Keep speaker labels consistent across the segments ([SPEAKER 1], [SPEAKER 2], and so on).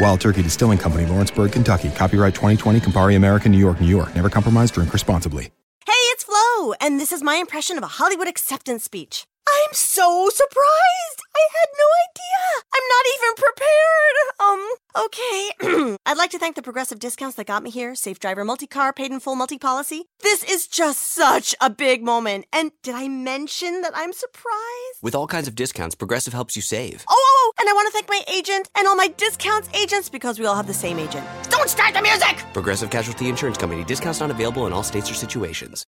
[SPEAKER 1] Wild Turkey Distilling Company, Lawrenceburg, Kentucky. Copyright 2020, Campari American, New York, New York. Never compromise, drink responsibly.
[SPEAKER 2] Hey, it's Flo, and this is my impression of a Hollywood acceptance speech. I'm so surprised! I had no idea! I'm not even prepared! Okay. I'd like to thank the progressive discounts that got me here Safe Driver Multi Car, Paid in Full Multi Policy. This is just such a big moment. And did I mention that I'm surprised?
[SPEAKER 3] With all kinds of discounts, Progressive helps you save.
[SPEAKER 2] Oh, oh, oh, and I want to thank my agent and all my discounts agents because we all have the same agent. Don't start the music!
[SPEAKER 3] Progressive Casualty Insurance Company. Discounts not available in all states or situations.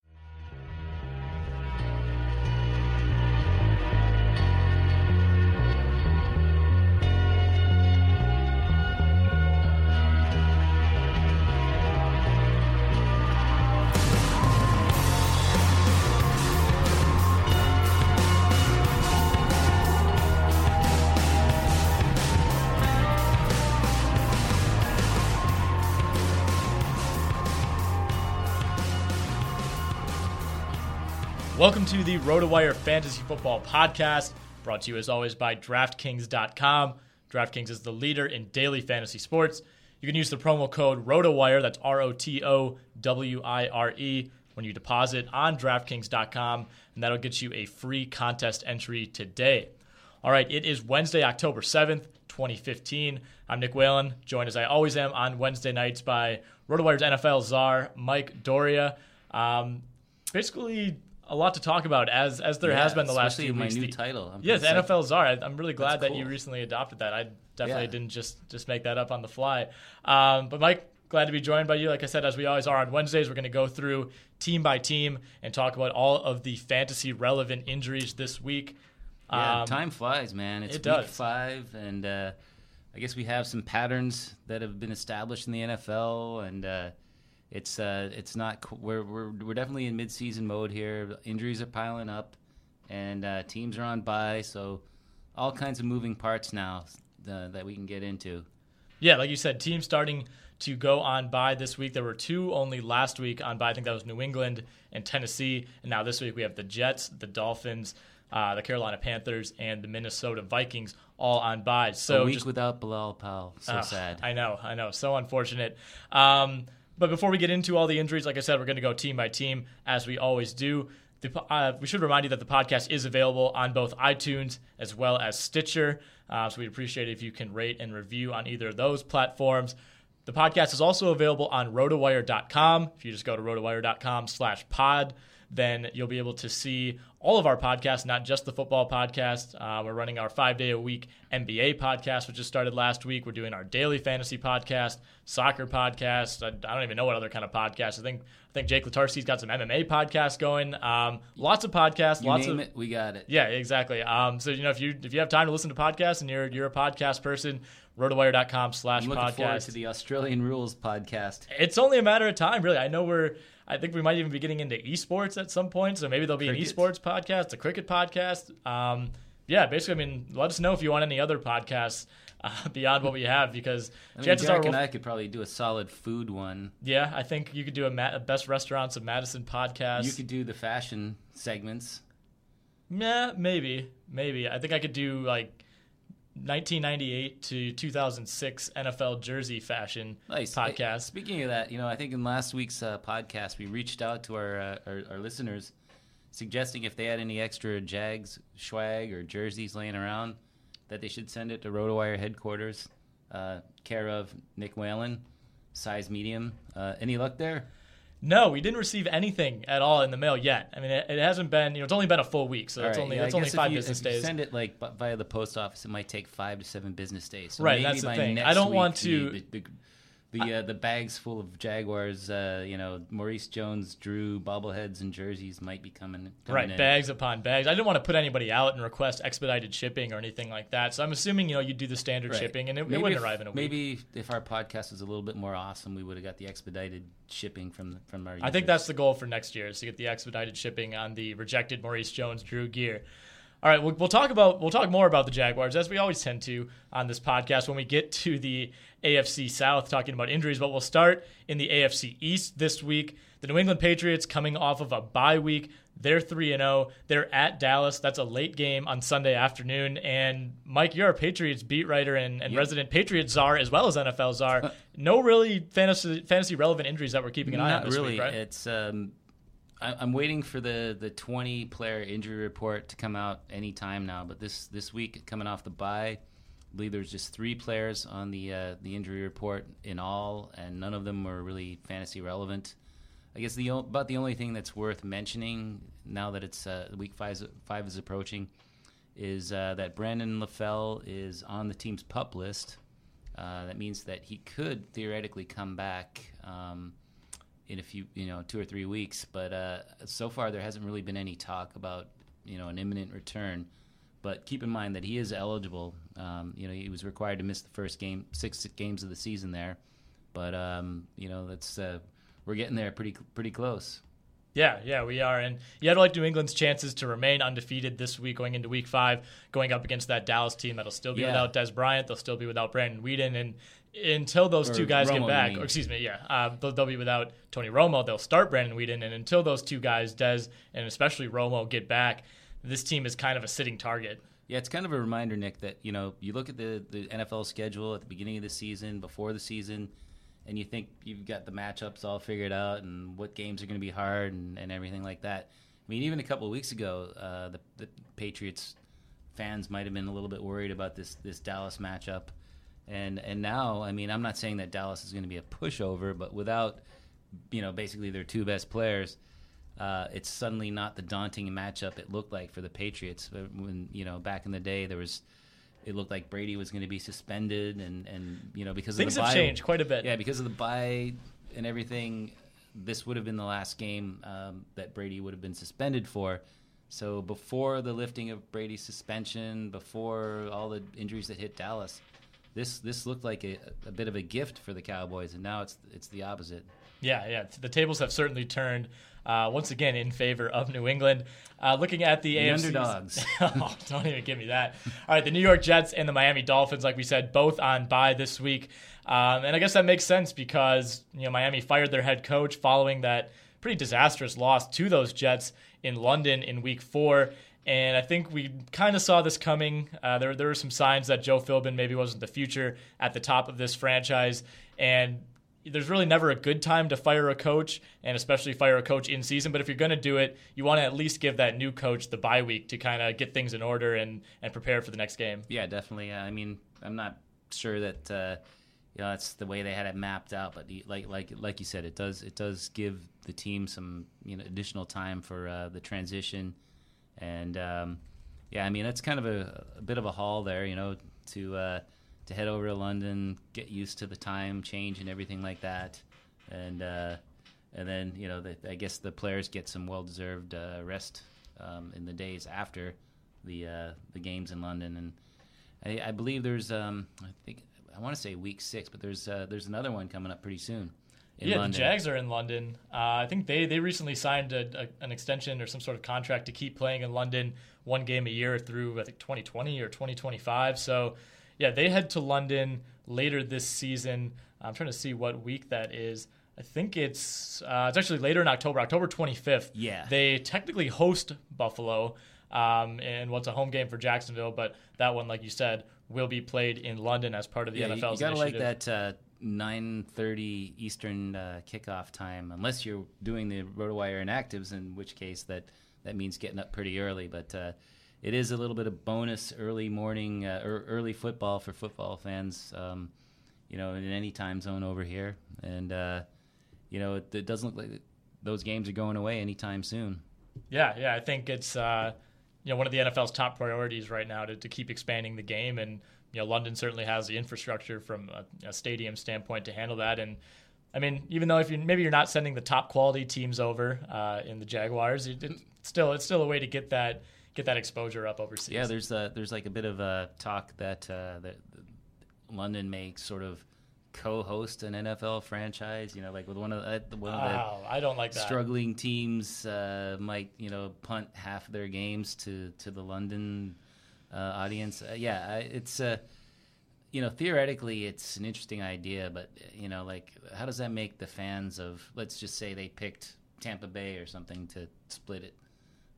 [SPEAKER 4] To the RotoWire Fantasy Football Podcast, brought to you as always by DraftKings.com. DraftKings is the leader in daily fantasy sports. You can use the promo code RotoWire, that's R O T O W I R E, when you deposit on DraftKings.com, and that'll get you a free contest entry today. All right, it is Wednesday, October 7th, 2015. I'm Nick Whalen, joined as I always am on Wednesday nights by RotoWire's NFL czar, Mike Doria. Um, basically, a lot to talk about as as there
[SPEAKER 5] Yeah,
[SPEAKER 4] has been the last
[SPEAKER 5] especially
[SPEAKER 4] few
[SPEAKER 5] my
[SPEAKER 4] weeks.
[SPEAKER 5] new
[SPEAKER 4] The-
[SPEAKER 5] title. I'm
[SPEAKER 4] yes,
[SPEAKER 5] psyched.
[SPEAKER 4] NFL czar. I'm really glad
[SPEAKER 5] That's
[SPEAKER 4] that you recently adopted that. I definitely
[SPEAKER 5] Yeah.
[SPEAKER 4] didn't just just make that up on the fly. Um, but Mike, glad to be joined by you. Like I said, as we always are on Wednesdays, we're going to go through team by team and talk about all of the fantasy relevant injuries this week.
[SPEAKER 5] Yeah,
[SPEAKER 4] Um,
[SPEAKER 5] time flies, man. It's
[SPEAKER 4] it
[SPEAKER 5] week
[SPEAKER 4] does.
[SPEAKER 5] five, and uh, I guess we have some patterns that have been established in the NFL, and uh, it's uh, it's not. We're, we're we're definitely in midseason mode here. Injuries are piling up, and uh, teams are on bye, so all kinds of moving parts now uh, that we can get into.
[SPEAKER 4] Yeah, like you said, teams starting to go on by this week. There were two only last week on by. I think that was New England and Tennessee. And now this week we have the Jets, the Dolphins, uh, the Carolina Panthers, and the Minnesota Vikings all on by. So
[SPEAKER 5] a week
[SPEAKER 4] just
[SPEAKER 5] without Bilal Powell, so
[SPEAKER 4] Ugh,
[SPEAKER 5] sad.
[SPEAKER 4] I know, I know, so unfortunate. Um, but before we get into all the injuries, like I said, we're going to go team by team as we always do. The, uh, we should remind you that the podcast is available on both iTunes as well as Stitcher. Uh, so we'd appreciate it if you can rate and review on either of those platforms. The podcast is also available on rotowire.com. If you just go to rotowire.com slash pod, then you'll be able to see all of our podcasts, not just the football podcast. Uh, we're running our five day a week NBA podcast, which just started last week. We're doing our daily fantasy podcast, soccer podcast. I, I don't even know what other kind of podcast. I think I think Jake Latarski's got some MMA podcasts going. Um, lots of podcasts.
[SPEAKER 5] You
[SPEAKER 4] lots of
[SPEAKER 5] it, we got it.
[SPEAKER 4] yeah, exactly. Um, so you know if you if you have time to listen to podcasts and you're you're a podcast person, rotowire.com slash
[SPEAKER 5] I'm looking forward
[SPEAKER 4] podcast.
[SPEAKER 5] to the Australian Rules podcast.
[SPEAKER 4] It's only a matter of time, really. I know we're. I think we might even be getting into esports at some point. So maybe there'll be
[SPEAKER 5] Cricket.
[SPEAKER 4] an esports podcast, a cricket podcast. Um, yeah, basically, I mean, let us know if you want any other podcasts uh, beyond what we have, because
[SPEAKER 5] I mean,
[SPEAKER 4] chances
[SPEAKER 5] Derek
[SPEAKER 4] are,
[SPEAKER 5] and I could probably do a solid food one.
[SPEAKER 4] yeah, I think you could do a, Ma- a best restaurants of Madison podcast.
[SPEAKER 5] You could do the fashion segments.
[SPEAKER 4] yeah, maybe, maybe. I think I could do like 1998 to 2006 NFL jersey fashion
[SPEAKER 5] Nice
[SPEAKER 4] podcast.
[SPEAKER 5] Uh, Speaking of that, you know, I think in last week's uh, podcast we reached out to our, uh, our our listeners, suggesting if they had any extra Jags swag or jerseys laying around, that they should send it to RotoWire headquarters, uh, care of Nick Whalen, size medium. Uh, any luck there?
[SPEAKER 4] No, we didn't receive anything at all in the mail yet. I mean, it, it hasn't been. You know, it's only been a full week, so it's
[SPEAKER 5] right,
[SPEAKER 4] only
[SPEAKER 5] yeah,
[SPEAKER 4] that's
[SPEAKER 5] I
[SPEAKER 4] only five
[SPEAKER 5] you-
[SPEAKER 4] business
[SPEAKER 5] if you
[SPEAKER 4] days.
[SPEAKER 5] Send it like via the post office. It might take five to seven business days. So
[SPEAKER 4] Right,
[SPEAKER 5] maybe
[SPEAKER 4] that's the thing. I don't want to-
[SPEAKER 5] The, the, the, uh, the bags full of Jaguars, uh, you know, Maurice Jones, Drew bobbleheads and jerseys might be coming. coming
[SPEAKER 4] Right,
[SPEAKER 5] in.
[SPEAKER 4] bags upon bags. I didn't want to put anybody out and request expedited shipping or anything like that. So I'm assuming you know you do the standard
[SPEAKER 5] Right.
[SPEAKER 4] shipping, and it, it wouldn't
[SPEAKER 5] if-
[SPEAKER 4] arrive in a week.
[SPEAKER 5] Maybe if our podcast was a little bit more awesome, we would have got the expedited shipping from the, from our.
[SPEAKER 4] I think that's the goal for next year is to get the expedited shipping on the rejected Maurice Jones Drew gear. All right, we'll, we'll talk about we'll talk more about the Jaguars as we always tend to on this podcast when we get to the AFC South talking about injuries. But we'll start in the AFC East this week. The New England Patriots coming off of a bye week. They're 3 and 0. They're at Dallas. That's a late game on Sunday afternoon. And Mike, you're a Patriots beat writer and, and resident Patriots czar as well as NFL czar. No really fantasy fantasy relevant injuries that we're keeping an eye on this
[SPEAKER 5] really.
[SPEAKER 4] week, right?
[SPEAKER 5] It's um, I, I'm waiting for the the 20 player injury report to come out any time now. But this this week coming off the bye, I believe there's just three players on the uh, the injury report in all, and none of them were really fantasy relevant. I guess the about the only thing that's worth mentioning now that it's uh, week five five is approaching is uh, that Brandon LaFell is on the team's pup list. Uh, that means that he could theoretically come back um, in a few, you know, two or three weeks. But uh, so far, there hasn't really been any talk about, you know, an imminent return. But keep in mind that he is eligible. Um, you know, he was required to miss the first game, six games of the season there. But um, you know, that's uh, we're getting there pretty pretty close.
[SPEAKER 4] Yeah, yeah, we are. And you had like New England's chances to remain undefeated this week going into week five, going up against that Dallas team that'll still be
[SPEAKER 5] Yeah.
[SPEAKER 4] without Dez Bryant. They'll still be without Brandon Weeden. And until those
[SPEAKER 5] Or
[SPEAKER 4] two guys
[SPEAKER 5] Romo,
[SPEAKER 4] get back,
[SPEAKER 5] mean.
[SPEAKER 4] or excuse me, yeah, uh, they'll, they'll be without Tony Romo. They'll start Brandon Weeden. And until those two guys, Dez and especially Romo, get back, this team is kind of a sitting target.
[SPEAKER 5] Yeah, it's kind of a reminder, Nick, that you know you look at the the NFL schedule at the beginning of the season, before the season, and you think you've got the matchups all figured out and what games are going to be hard and, and everything like that. I mean, even a couple of weeks ago, uh, the, the Patriots fans might have been a little bit worried about this this Dallas matchup, and and now, I mean, I'm not saying that Dallas is going to be a pushover, but without you know basically their two best players uh, it's suddenly not the daunting matchup it looked like for the Patriots. Uh, When you know back in the day, there was it looked like Brady was going to be suspended, and and you know because
[SPEAKER 4] Things
[SPEAKER 5] of the
[SPEAKER 4] have
[SPEAKER 5] bye,
[SPEAKER 4] changed quite a bit.
[SPEAKER 5] Yeah, because of the bye and everything, this would have been the last game um, that Brady would have been suspended for. So before the lifting of Brady's suspension, before all the injuries that hit Dallas, this this looked like a, a bit of a gift for the Cowboys, and now it's it's the opposite.
[SPEAKER 4] Yeah, yeah. The tables have certainly turned uh, once again in favor of New England. Uh, looking at the,
[SPEAKER 5] The
[SPEAKER 4] AFC
[SPEAKER 5] underdogs.
[SPEAKER 4] oh, don't even give me that. All right, the New York Jets and the Miami Dolphins, like we said, both on bye this week, um, and I guess that makes sense because you know Miami fired their head coach following that pretty disastrous loss to those Jets in London in Week Four. And I think we kind of saw this coming. Uh, there, there were some signs that Joe Philbin maybe wasn't the future at the top of this franchise. And there's really never a good time to fire a coach, and especially fire a coach in season. But if you're going to do it, you want to at least give that new coach the bye week to kind of get things in order and and prepare for the next game.
[SPEAKER 5] Yeah, definitely. I mean, I'm not sure that uh, you know that's the way they had it mapped out, but like like like you said, it does it does give the team some you know additional time for uh, the transition, and um, yeah, I mean it's kind of a, a, bit of a haul there, you know, to uh, to head over to London, get used to the time change and everything like that, and uh, and then you know the, I guess the players get some well deserved uh, rest um, in the days after the uh, the games in London, and I, I believe there's um, I think I want to say week six, but there's uh, there's another one coming up pretty soon.
[SPEAKER 4] Yeah, London. the Jags are in London. Uh, I think they, they recently signed a, a, an extension or some sort of contract to keep playing in London one game a year through I think 2020 or 2025. So yeah, they head to London later this season. I'm trying to see what week that is. I think it's uh, it's actually later in October, October 25th.
[SPEAKER 5] Yeah,
[SPEAKER 4] they technically host Buffalo, um, and what's a home game for Jacksonville, but that one, like you said, will be played in London as part of the
[SPEAKER 5] yeah,
[SPEAKER 4] NFL's.
[SPEAKER 5] You, you gotta
[SPEAKER 4] initiative.
[SPEAKER 5] like that. Uh, 9:30 Eastern uh, kickoff time, unless you're doing the RotoWire inactives, in which case that that means getting up pretty early. But uh, it is a little bit of bonus early morning uh, or early football for football fans. Um, you know, in any time zone over here, and uh, you know, it, it, doesn't look like those games are going away anytime soon.
[SPEAKER 4] Yeah, yeah, I think it's uh, you know one of the NFL's top priorities right now to, to keep expanding the game, and you know, London certainly has the infrastructure from a, a stadium standpoint to handle that, and. I mean, even though if you maybe you're not sending the top quality teams over uh, in the Jaguars, it, it, still it's still a way to get that get that exposure up overseas.
[SPEAKER 5] Yeah, there's a, there's like a bit of a talk that uh, that London may sort of co-host an NFL franchise. You know, like with one of the, one of
[SPEAKER 4] the I don't like that.
[SPEAKER 5] struggling teams uh, might you know punt half of their games to to the London uh, audience. Uh, yeah, it's uh, you know theoretically it's an interesting idea, but you know like how does that make the fans of let's just say they picked Tampa Bay or something to split it?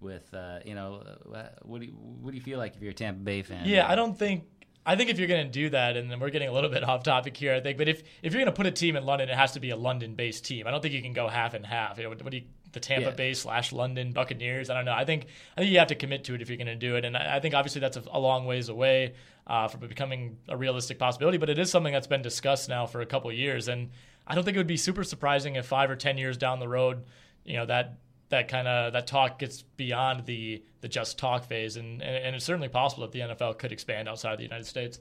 [SPEAKER 5] with uh, you know uh, what do you, what do you feel like if you're a Tampa Bay fan?
[SPEAKER 4] Yeah, I don't think I think if you're going to do that, and then we're getting a little bit off topic here, I think, but if if you're going to put a team in London, it has to be a London-based team. I don't think you can go half and half. You know, what, do you, the Tampa yeah. Bay slash London Buccaneers? I don't know. I think I think you have to commit to it if you're going to do it, and I, I think obviously that's a, a long ways away uh, from becoming a realistic possibility. But it is something that's been discussed now for a couple years, and I don't think it would be super surprising if five or ten years down the road, you know that that kind of that talk gets beyond the the just talk phase, and, and, and it's certainly possible that the NFL could expand outside of the United States.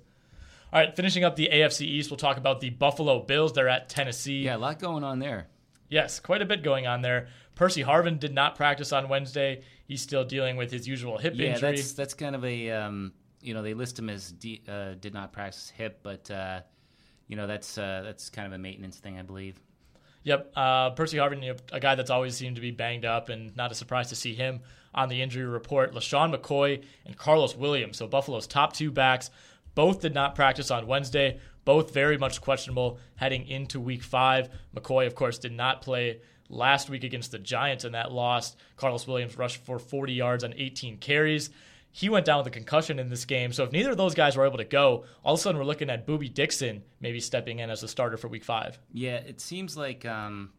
[SPEAKER 4] All right, finishing up the AFC East, we'll talk about the Buffalo Bills. They're at Tennessee.
[SPEAKER 5] Yeah, a lot going on there.
[SPEAKER 4] Yes, quite a bit going on there. Percy Harvin did not practice on Wednesday. He's still dealing with his usual hip
[SPEAKER 5] yeah,
[SPEAKER 4] injury.
[SPEAKER 5] Yeah, that's that's kind of a um, you know they list him as D, uh, did not practice hip, but uh, you know that's uh, that's kind of a maintenance thing, I believe.
[SPEAKER 4] Yep, uh, Percy Harvin, you know, a guy that's always seemed to be banged up, and not a surprise to see him on the injury report. LeSean McCoy and Karlos Williams, so Buffalo's top two backs, both did not practice on Wednesday. Both very much questionable heading into Week Five. McCoy, of course, did not play last week against the Giants, and that loss. Karlos Williams rushed for 40 yards on 18 carries he went down with a concussion in this game. So if neither of those guys were able to go, all of a sudden we're looking at Boobie Dixon maybe stepping in as a starter for Week Five.
[SPEAKER 5] Yeah, it seems like um,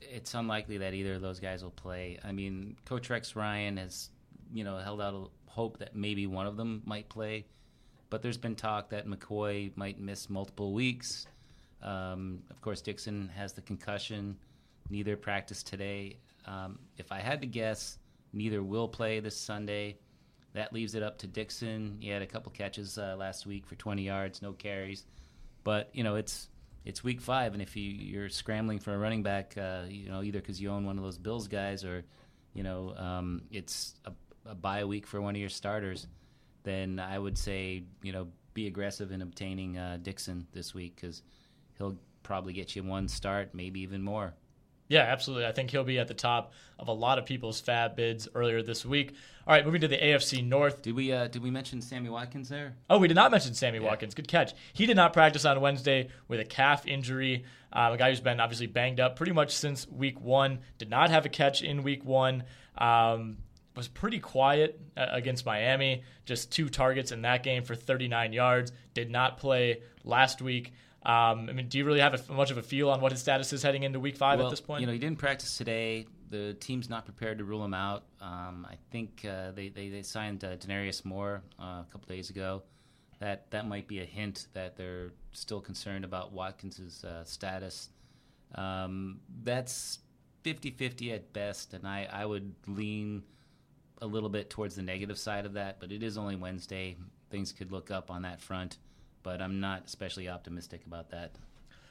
[SPEAKER 5] it's unlikely that either of those guys will play. I mean, Coach Rex Ryan has you know held out a hope that maybe one of them might play, but there's been talk that McCoy might miss multiple weeks. Um, of course, Dixon has the concussion. Neither practiced today. Um, if I had to guess, neither will play this Sunday. That leaves it up to Dixon. He had a couple catches uh, last week for 20 yards, no carries. But you know, it's it's week five, and if you you're scrambling for a running back, uh, you know, either because you own one of those Bills guys, or you know, um, it's a, a bye week for one of your starters, then I would say you know be aggressive in obtaining uh, Dixon this week because he'll probably get you one start, maybe even more.
[SPEAKER 4] Yeah, absolutely. I think he'll be at the top of a lot of people's FAAB bids earlier this week. All right, moving to the AFC North.
[SPEAKER 5] Did we uh, did we mention Sammy Watkins there?
[SPEAKER 4] Oh, we did not mention Sammy yeah. Watkins. Good catch. He did not practice on Wednesday with a calf injury. Uh, a guy who's been obviously banged up pretty much since week one. Did not have a catch in week one. Um, was pretty quiet uh, against Miami. Just two targets in that game for 39 yards. Did not play last week. Um, I mean, do you really have a, much of a feel on what his status is heading into Week Five
[SPEAKER 5] well,
[SPEAKER 4] at this point?
[SPEAKER 5] You know, he didn't practice today. The team's not prepared to rule him out. Um, I think uh, they, they, they signed uh, Denarius Moore uh, a couple days ago. That that might be a hint that they're still concerned about Watkins' uh, status. Um, that's 50-50 at best, and I, I would lean a little bit towards the negative side of that. But it is only Wednesday; things could look up on that front. But I'm not especially optimistic about that.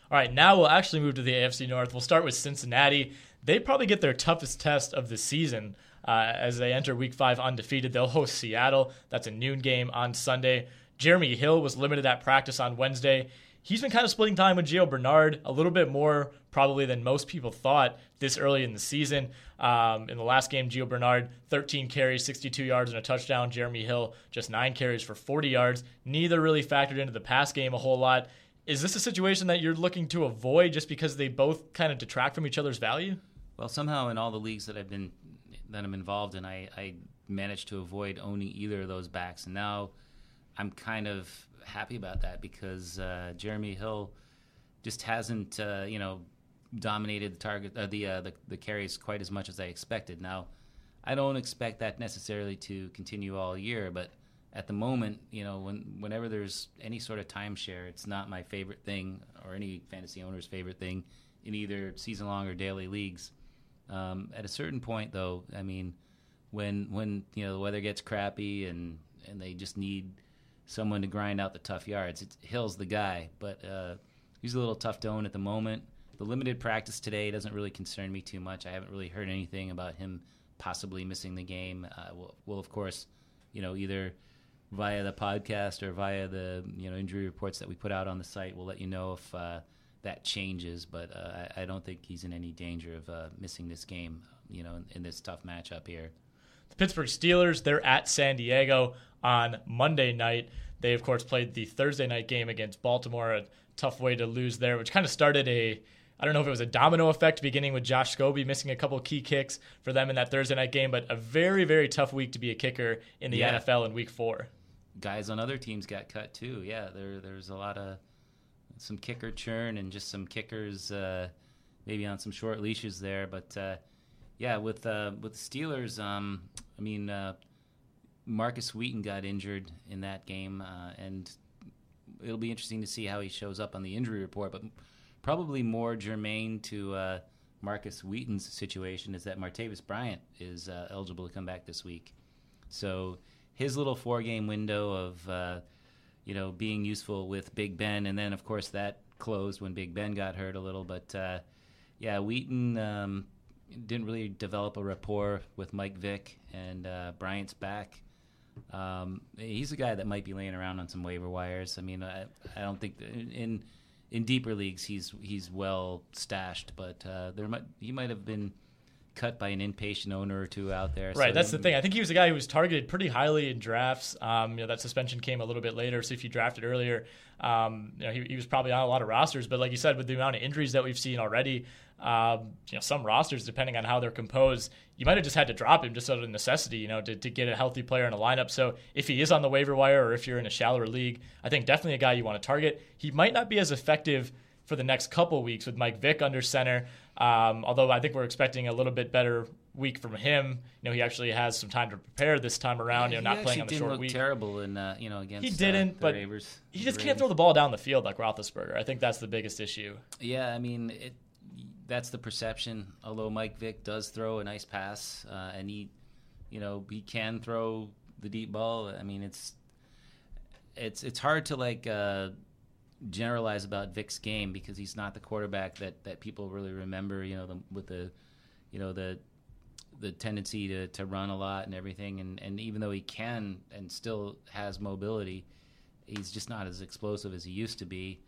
[SPEAKER 4] All right, now we'll actually move to the AFC North. We'll start with Cincinnati. They probably get their toughest test of the season uh, as they enter Week Five undefeated. They'll host Seattle. That's a noon game on Sunday. Jeremy Hill was limited at practice on Wednesday. He's been kind of splitting time with Gio Bernard a little bit more probably than most people thought this early in the season. Um, in the last game, Gio Bernard, 13 carries, 62 yards, and a touchdown. Jeremy Hill, just nine carries for 40 yards. Neither really factored into the pass game a whole lot. Is this a situation that you're looking to avoid just because they both kind of detract from each other's value?
[SPEAKER 5] Well, somehow in all the leagues that I've been that I'm involved in, I, I managed to avoid owning either of those backs, and now I'm kind of happy about that because uh, Jeremy Hill just hasn't, uh, you know, dominated the target, uh, the, uh, the the carries quite as much as I expected. Now, I don't expect that necessarily to continue all year, but at the moment, you know, when whenever there's any sort of timeshare, it's not my favorite thing or any fantasy owner's favorite thing in either season long or daily leagues. Um, at a certain point, though, I mean, when when you know the weather gets crappy and and they just need someone to grind out the tough yards, it's, Hill's the guy. But uh, he's a little tough to own at the moment. The limited practice today doesn't really concern me too much. I haven't really heard anything about him possibly missing the game. Uh, we'll, we'll, of course, you know, either via the podcast or via the you know injury reports that we put out on the site, we'll let you know if uh, that changes. But uh, I, I, don't think he's in any danger of uh, missing this game. You know, in, in this tough matchup here.
[SPEAKER 4] The Pittsburgh Steelers, they're at San Diego on Monday night. They, of course, played the Thursday night game against Baltimore, a tough way to lose there, which kind of started a I don't know if it was a domino effect, beginning with Josh Scobee missing a couple key kicks for them in that Thursday night game, but a very, very tough week to be a kicker in the yeah. NFL in week four.
[SPEAKER 5] Guys on other teams got cut too. Yeah, there, there's a lot of some kicker churn and just some kickers uh, maybe on some short leashes there. But uh, yeah, with uh, with the Steelers, um, I mean, uh, Markus Wheaton got injured in that game, uh, and it'll be interesting to see how he shows up on the injury report. But probably more germane to uh, Markus Wheaton's situation is that Martavis Bryant is uh, eligible to come back this week. So his little four-game window of uh, you know being useful with Big Ben, and then of course that closed when Big Ben got hurt a little. But yeah, Wheaton um, didn't really develop a rapport with Mike Vick, and uh, Bryant's back. Um, he's a guy that might be laying around on some waiver wires. I mean, I, I don't think in in deeper leagues he's he's well stashed, but uh, there might he might have been cut by an impatient owner or two out there.
[SPEAKER 4] Right, so that's the thing. I think he was a guy who was targeted pretty highly in drafts. Um, you know, that suspension came a little bit later, so if you drafted earlier, um, you know, he, he, was probably on a lot of rosters. But like you said, with the amount of injuries that we've seen already, um, you know, some rosters, depending on how they're composed, you might have just had to drop him just out of necessity, you know, to, to get a healthy player in a lineup. So if he is on the waiver wire or if you're in a shallower league, I think definitely a guy you want to target. He might not be as effective for the next couple weeks with Mike Vick under center. Um, although I think we're expecting a little bit better week from him. You know, he actually has some time to prepare this time around.
[SPEAKER 5] Yeah,
[SPEAKER 4] you know, not playing on
[SPEAKER 5] the
[SPEAKER 4] short
[SPEAKER 5] look
[SPEAKER 4] week.
[SPEAKER 5] Terrible in uh, you know against
[SPEAKER 4] he didn't,
[SPEAKER 5] uh,
[SPEAKER 4] but
[SPEAKER 5] Ravers,
[SPEAKER 4] he just can't throw the ball down the field like Roethlisberger. I think that's the biggest issue.
[SPEAKER 5] Yeah, I mean it that's the perception. Although Mike Vick does throw a nice pass, uh, and he, you know, he can throw the deep ball. I mean, it's it's it's hard to like uh, generalize about Vick's game because he's not the quarterback that, that people really remember. You know, the, with the you know the the tendency to, to run a lot and everything. And, and even though he can and still has mobility, he's just not as explosive as he used to be.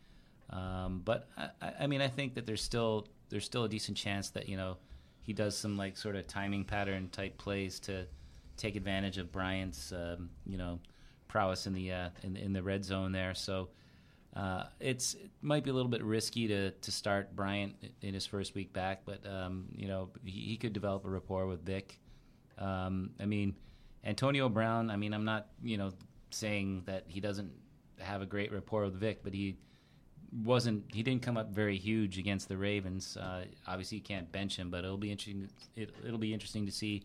[SPEAKER 5] Um, but I, I mean, I think that there's still there's still a decent chance that you know he does some like sort of timing pattern type plays to take advantage of Bryant's um, you know prowess in the uh, in, in the red zone there. So uh, it's it might be a little bit risky to to start Bryant in his first week back, but um, you know he, he, could develop a rapport with Vick. Um, I mean, Antonio Brown. I mean, I'm not you know saying that he doesn't have a great rapport with Vick, but he wasn't he didn't come up very huge against the Ravens. Uh, obviously, you can't bench him, but it'll be interesting. It, it'll be interesting to see,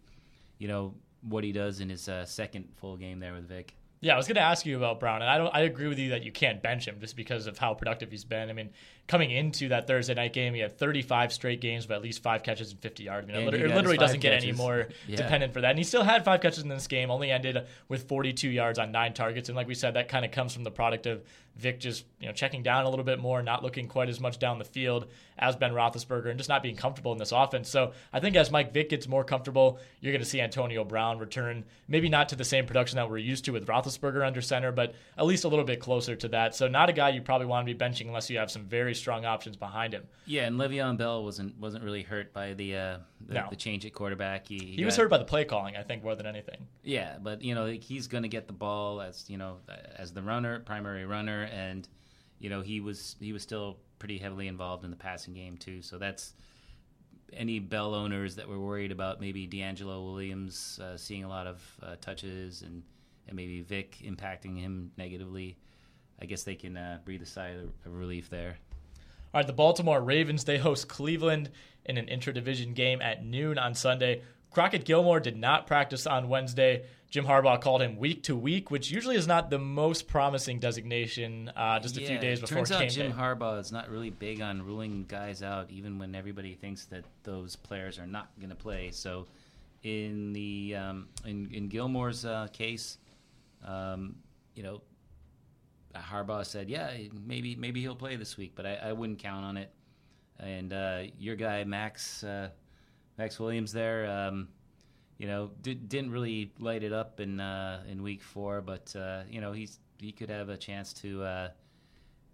[SPEAKER 5] you know, what he does in his uh, second full game there with Vick.
[SPEAKER 4] Yeah, I was going to ask you about Brown, and I don't. I agree with you that you can't bench him just because of how productive he's been. I mean, coming into that Thursday night game, he had 35 straight games with at least five catches and 50 yards. I mean, it literally, it literally doesn't get any more
[SPEAKER 5] Yeah.
[SPEAKER 4] dependent for that. And he still had five catches in this game, only ended with 42 yards on nine targets. And like we said, that kind of comes from the product of Vick just you know checking down a little bit more, not looking quite as much down the field as Ben Roethlisberger, and just not being comfortable in this offense. So I think as Mike Vick gets more comfortable, you're going to see Antonio Brown return, maybe not to the same production that we're used to with Roethlisberger under center, but at least a little bit closer to that. So not a guy you probably want to be benching unless you have some very strong options behind him.
[SPEAKER 5] Yeah, and Le'Veon Bell wasn't wasn't really hurt by the uh, the,
[SPEAKER 4] No.
[SPEAKER 5] the change at quarterback. He,
[SPEAKER 4] He was
[SPEAKER 5] got-
[SPEAKER 4] hurt by the play calling, I think, more than anything.
[SPEAKER 5] Yeah, but you know he's going to get the ball as you know as the runner, primary runner, and you know he was he was still pretty heavily involved in the passing game too. So that's any Bell owners that were worried about maybe DeAngelo Williams uh, seeing a lot of uh, touches and and maybe Vick impacting him negatively. I guess they can uh, breathe a sigh of of relief there.
[SPEAKER 4] All right, the Baltimore Ravens, they host Cleveland in an intra-division game at noon on Sunday. Crockett Gilmore did not practice on Wednesday. Jim Harbaugh called him week to week, which usually is not the most promising designation uh, just a few
[SPEAKER 5] Yeah,
[SPEAKER 4] days before
[SPEAKER 5] Turns
[SPEAKER 4] game
[SPEAKER 5] out Jim
[SPEAKER 4] day.
[SPEAKER 5] Harbaugh is not really big on ruling guys out, even when everybody thinks that those players are not going to play. So, in the um, in in Gilmore's uh, case, um, you know, Harbaugh said, yeah, maybe maybe he'll play this week, but I, I wouldn't count on it. And uh, your guy Max uh, Maxx Williams there, um, you know, did, didn't really light it up in uh, in week four, but uh, you know he's he could have a chance to. Uh,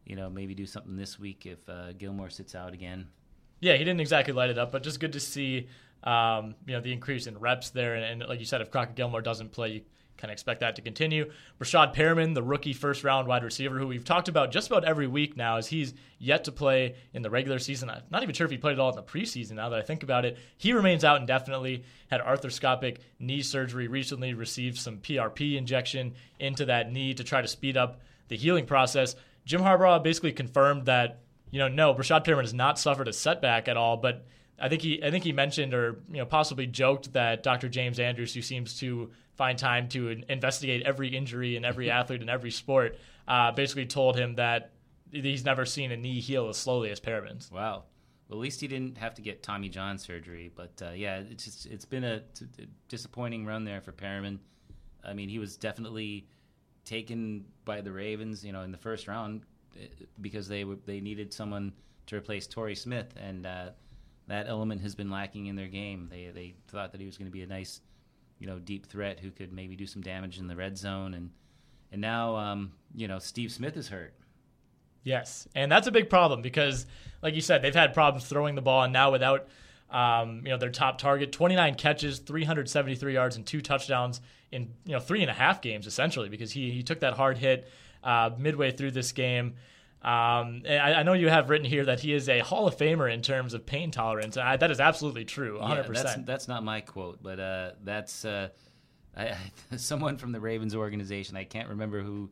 [SPEAKER 5] you know, maybe do something this week if uh, Gilmore sits out again.
[SPEAKER 4] Yeah, he didn't exactly light it up, but just good to see, um, you know, the increase in reps there. And, and like you said, if Crockett Gilmore doesn't play, you kind of expect that to continue. Breshad Perriman, the rookie first round wide receiver, who we've talked about just about every week now, as he's yet to play in the regular season. I'm not even sure if he played at all in the preseason now that I think about it. He remains out indefinitely, had arthroscopic knee surgery recently, received some PRP injection into that knee to try to speed up the healing process. Jim Harbaugh basically confirmed that you know, no, Breshad Perriman has not suffered a setback at all. But I think he, I think he mentioned or you know possibly joked that Dr. James Andrews, who seems to find time to investigate every injury in every athlete in every sport, uh, basically told him that he's never seen a knee heal as slowly as Perriman's.
[SPEAKER 5] Wow. Well, at least he didn't have to get Tommy John surgery. But uh, yeah, it's just, it's been a, t- t- disappointing run there for Perriman. I mean, he was definitely taken by the Ravens, you know, in the first round eh, because they were, they needed someone to replace Torrey Smith, and uh, that element has been lacking in their game. They they thought that he was going to be a nice, you know, deep threat who could maybe do some damage in the red zone, and and now um, you know Steve Smith is hurt.
[SPEAKER 4] Yes, and that's a big problem because, like you said, they've had problems throwing the ball, and now without, um, you know, their top target, 29 catches, 373 yards, and two touchdowns in you know three and a half games essentially because he he took that hard hit uh, midway through this game. Um, I, I know you have written here that he is a Hall of Famer in terms of pain tolerance. I, that is absolutely true, 100.
[SPEAKER 5] Yeah, that's, that's not my quote, but uh, that's uh, I, someone from the Ravens organization. I can't remember who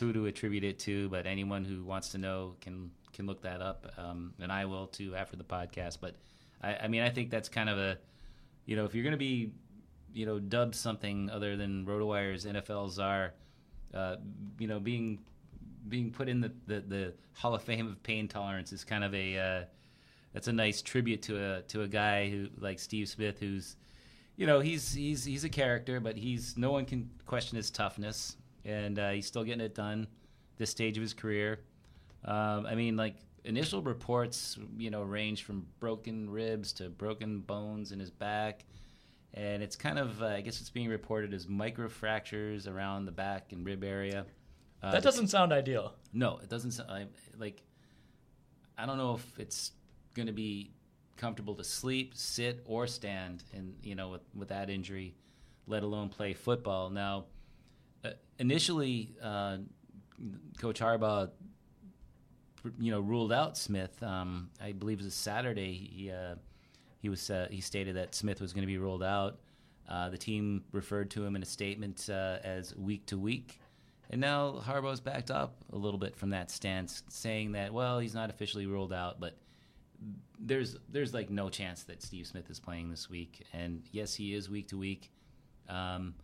[SPEAKER 5] who to attribute it to, but anyone who wants to know can can look that up, um, and I will too after the podcast. But I, I mean, I think that's kind of a you know if you're going to be you know dubbed something other than RotoWire's NFL czar, uh, you know being being put in the, the, the Hall of Fame of pain tolerance is kind of a uh, that's a nice tribute to a to a guy who like Steve Smith, who's you know he's he's he's a character, but he's no one can question his toughness, and uh, he's still getting it done this stage of his career. Um, I mean, like initial reports, you know, range from broken ribs to broken bones in his back. And it's kind of, uh, I guess it's being reported as microfractures around the back and rib area. Uh,
[SPEAKER 4] that doesn't sound ideal.
[SPEAKER 5] no, it doesn't. sound I, like I don't know if it's going to be comfortable to sleep, sit, or stand, and you know, with with that injury, let alone play football. Now, uh, initially, uh, Coach Harbaugh, you know, ruled out Smith. Um, I believe it was Saturday. He uh, he was uh, he stated that Smith was going to be ruled out. Uh, the team referred to him in a statement uh, as week to week, And now Harbaugh's backed up a little bit from that stance, saying that well he's not officially ruled out, but there's there's like no chance that Steve Smith is playing this week. And yes, he is week to week. Um,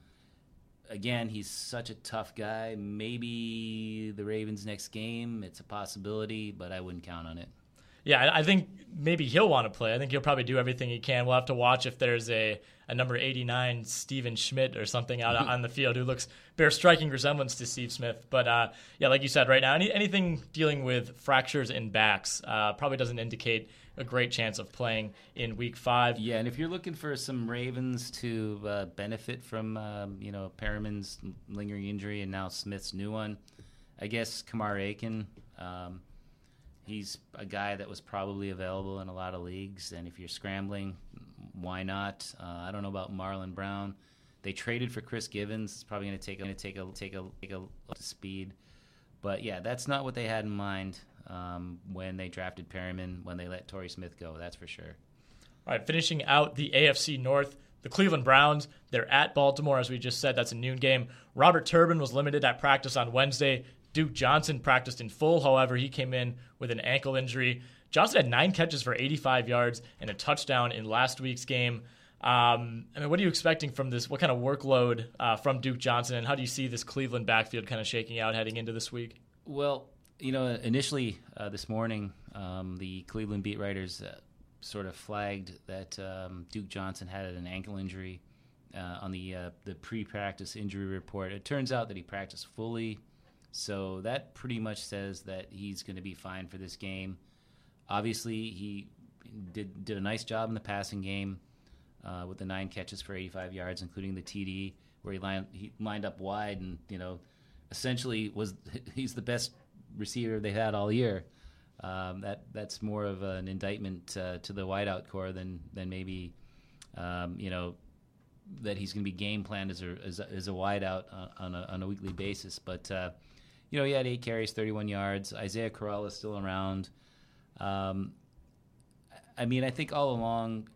[SPEAKER 5] again, he's such a tough guy. Maybe the Ravens' next game, it's a possibility, but I wouldn't count on it.
[SPEAKER 4] Yeah, I think maybe he'll want to play. I think he'll probably do everything he can. We'll have to watch if there's a, a number 89 Steven Schmidt or something out on the field who looks bears striking resemblance to Steve Smith. But uh, yeah, like you said, right now, any, anything dealing with fractures in backs uh, probably doesn't indicate a great chance of playing in Week Five.
[SPEAKER 5] Yeah, and if you're looking for some Ravens to uh, benefit from, um, you know, Perriman's lingering injury and now Smith's new one, I guess Kamar Aiken. Um, he's a guy that was probably available in a lot of leagues, and if you're scrambling, why not? Uh, I don't know about Marlon Brown. They traded for Chris Givens. It's probably going to take a take a take a take a speed, but yeah, that's not what they had in mind um, when they drafted Perriman. When they let Torrey Smith go, that's for sure.
[SPEAKER 4] All right, finishing out the AFC North. The Cleveland Browns, they're at Baltimore, as we just said. That's a noon game. Robert Turbin was limited at practice on Wednesday. Duke Johnson practiced in full. However, he came in with an ankle injury. Johnson had nine catches for 85 yards and a touchdown in last week's game. Um, I mean, what are you expecting from this? What kind of workload uh, from Duke Johnson, and how do you see this Cleveland backfield kind of shaking out heading into this week?
[SPEAKER 5] Well, you know, initially uh, this morning, um, the Cleveland beat writers uh, sort of flagged that um, Duke Johnson had an ankle injury uh, on the uh, the pre-practice injury report. It turns out that he practiced fully so that pretty much says that he's going to be fine for this game. Obviously, he did did a nice job in the passing game uh, with the nine catches for 85 yards, including the TD where he lined he lined up wide and you know essentially was he's the best receiver they had all year. Um, that that's more of an indictment uh, to the wideout core than than maybe um, you know that he's going to be game planned as a as a, as a wideout on a, on a weekly basis. But uh, you know, he had eight carries, 31 yards. Isaiah Crowell is still around. Um, I mean, I think all along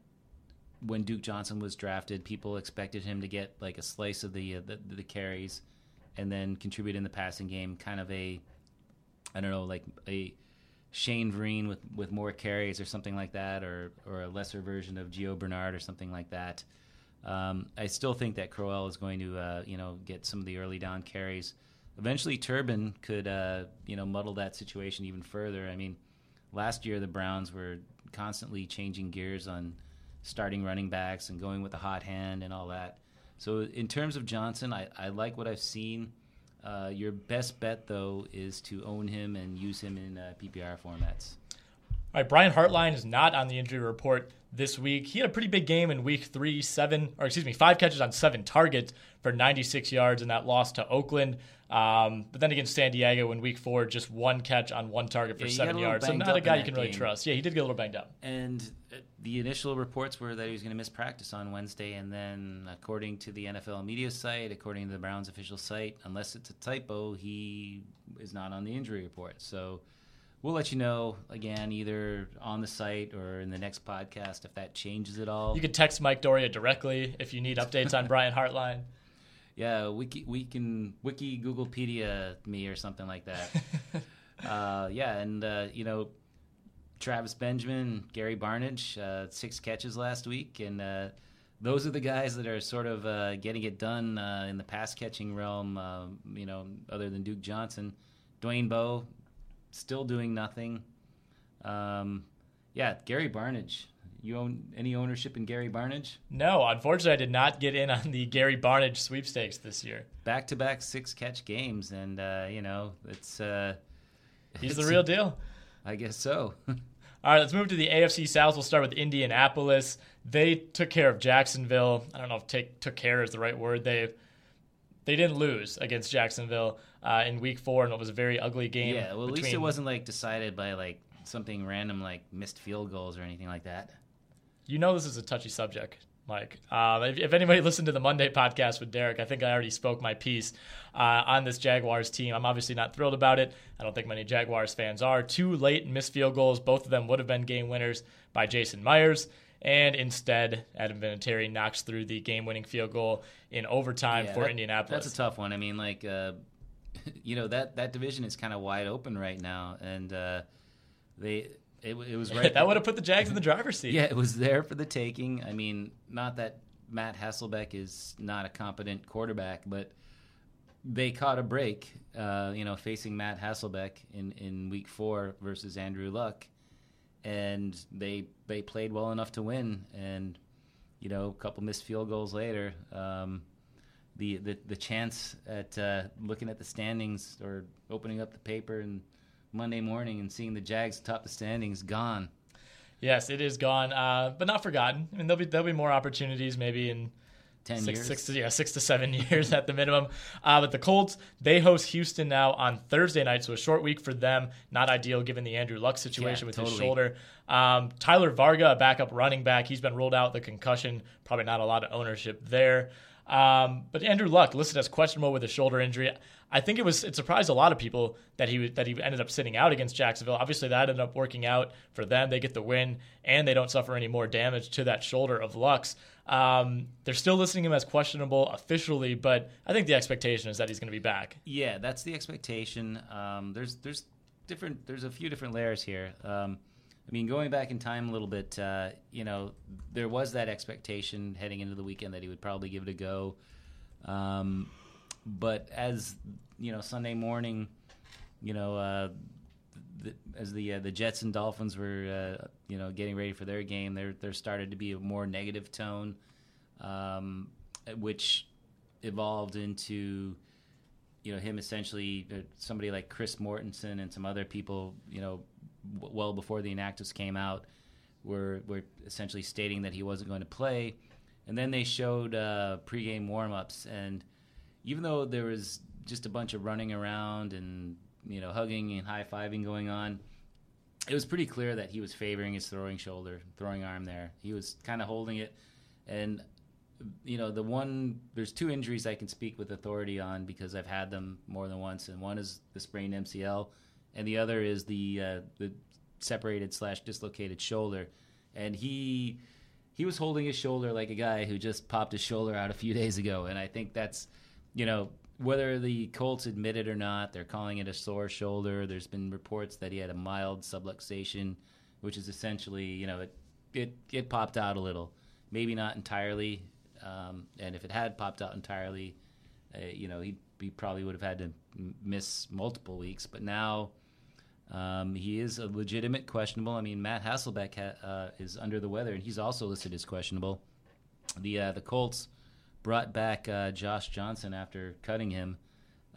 [SPEAKER 5] when Duke Johnson was drafted, people expected him to get like a slice of the uh, the, the, carries and then contribute in the passing game, kind of a I don't know, like a Shane Vereen with, with more carries or something like that, or or a lesser version of Gio Bernard or something like that. Um, I still think that Crowell is going to uh, you know get some of the early down carries eventually Turbin could uh, you know muddle that situation even further. I mean, last year the Browns were constantly changing gears on starting running backs and going with a hot hand and all that. So in terms of Johnson, I, I like what I've seen. Uh, your best bet though is to own him and use him in uh, PPR formats.
[SPEAKER 4] All right, Brian Hartline is not on the injury report this week. He had a pretty big game in week three, seven, or excuse me, five catches on seven targets for 96 yards in that loss to Oakland. Um, but then against San Diego in week four, just one catch on one target for
[SPEAKER 5] yeah,
[SPEAKER 4] seven yards. So not a guy you can really game. trust. Yeah, he did get a little banged up.
[SPEAKER 5] And uh, the initial reports were that he was going to miss practice on Wednesday. And then, according to the NFL media site, according to the Browns official site, unless it's a typo, he is not on the injury report. So we'll let you know again, either on the site or in the next podcast if that changes at all.
[SPEAKER 4] You can text Mike Doria directly if you need updates on Brian Hartline
[SPEAKER 5] yeah, wiki, we can wiki Googlepedia me or something like that. uh, yeah, and uh, you know, Travis Benjamin, Gary Barnidge, uh, six catches last week, and uh, those are the guys that are sort of uh, getting it done uh, in the pass catching realm. you know, other than Duke Johnson, Dwayne Bowe, still doing nothing. Um, yeah, Gary Barnidge you own any ownership in Gary Barnidge?
[SPEAKER 4] No, unfortunately, I did not get in on the Gary Barnidge sweepstakes this year.
[SPEAKER 5] Back to back six catch games, and uh, you know it's uh,
[SPEAKER 4] he's it's, the real deal.
[SPEAKER 5] I guess so.
[SPEAKER 4] All right, let's move to the AFC South. We'll start with Indianapolis. They took care of Jacksonville. I don't know if take took care is the right word. They they didn't lose against Jacksonville uh, in Week Four, and it was a very ugly game.
[SPEAKER 5] Yeah, well, at least it wasn't like decided by like something random like missed field goals or anything like that
[SPEAKER 4] you know this is a touchy subject. Mike. Uh, if, if, anybody listened to the Monday podcast with Derek, I think I already spoke my piece uh, on this Jaguars team. I'm obviously not thrilled about it. I don't think many Jaguars fans are. Two late missed field goals, both of them would have been game winners by Jason Myers. And instead, Adam Vinatieri knocks through the game winning field goal in overtime yeah, for
[SPEAKER 5] that,
[SPEAKER 4] Indianapolis.
[SPEAKER 5] That's a tough one. I mean, like, uh, you know that that division is kind of wide open right now, and uh, they it, it was right
[SPEAKER 4] that would have put the Jags in the driver's seat.
[SPEAKER 5] Yeah, it was there for the taking. I mean, not that Matt Hasselbeck is not a competent quarterback, but they caught a break, uh, you know, facing Matt Hasselbeck in, in week four versus Andrew Luck. And they they played well enough to win. And, you know, a couple missed field goals later, um, the, the, the chance at uh, looking at the standings or opening up the paper and Monday morning and seeing the Jags top the standings gone.
[SPEAKER 4] Yes, it is gone, uh, but not forgotten. I mean, there'll be there'll be more opportunities maybe in
[SPEAKER 5] ten
[SPEAKER 4] six,
[SPEAKER 5] years,
[SPEAKER 4] six to, yeah, six to seven years at the minimum. Uh, but the Colts they host Houston now on Thursday night, so a short week for them. Not ideal given the Andrew Luck situation
[SPEAKER 5] Yeah,
[SPEAKER 4] with
[SPEAKER 5] totally.
[SPEAKER 4] his shoulder. Um, Tyler Varga, a backup running back, he's been ruled out the concussion. Probably not a lot of ownership there. Um, but Andrew Luck listed as questionable with a shoulder injury. I think it was it surprised a lot of people that he that he ended up sitting out against Jacksonville. Obviously, that ended up working out for them. They get the win and they don't suffer any more damage to that shoulder of Luck's. Um, they're still listing him as questionable officially, but I think the expectation is that he's going to be back.
[SPEAKER 5] Yeah, that's the expectation. Um, there's there's different there's a few different layers here. Um, I mean, going back in time a little bit, uh, you know, there was that expectation heading into the weekend that he would probably give it a go. Um, but as you know, Sunday morning, you know, uh, the, as the uh, the Jets and Dolphins were uh, you know getting ready for their game, there there started to be a more negative tone, um, which evolved into you know him essentially uh, somebody like Chris Mortensen and some other people you know well before the inactives came out were were essentially stating that he wasn't going to play, and then they showed uh, pregame warmups. And even though there was just a bunch of running around and you know hugging and high fiving going on, it was pretty clear that he was favoring his throwing shoulder, throwing arm there. He was kind of holding it, and you know the one there's two injuries I can speak with authority on because I've had them more than once, and one is the sprained MCL, and the other is the uh, the separated slash dislocated shoulder, and he he was holding his shoulder like a guy who just popped his shoulder out a few days ago, and I think that's you know whether the Colts admit it or not, they're calling it a sore shoulder. There's been reports that he had a mild subluxation, which is essentially you know it it it popped out a little, maybe not entirely. Um, and if it had popped out entirely, uh, you know, he, he probably would have had to miss multiple weeks. But now um, he is a legitimate questionable. I mean, Matt Hasselbeck ha- uh, is under the weather, and he's also listed as questionable. The uh, the Colts brought back uh, Josh Johnson after cutting him,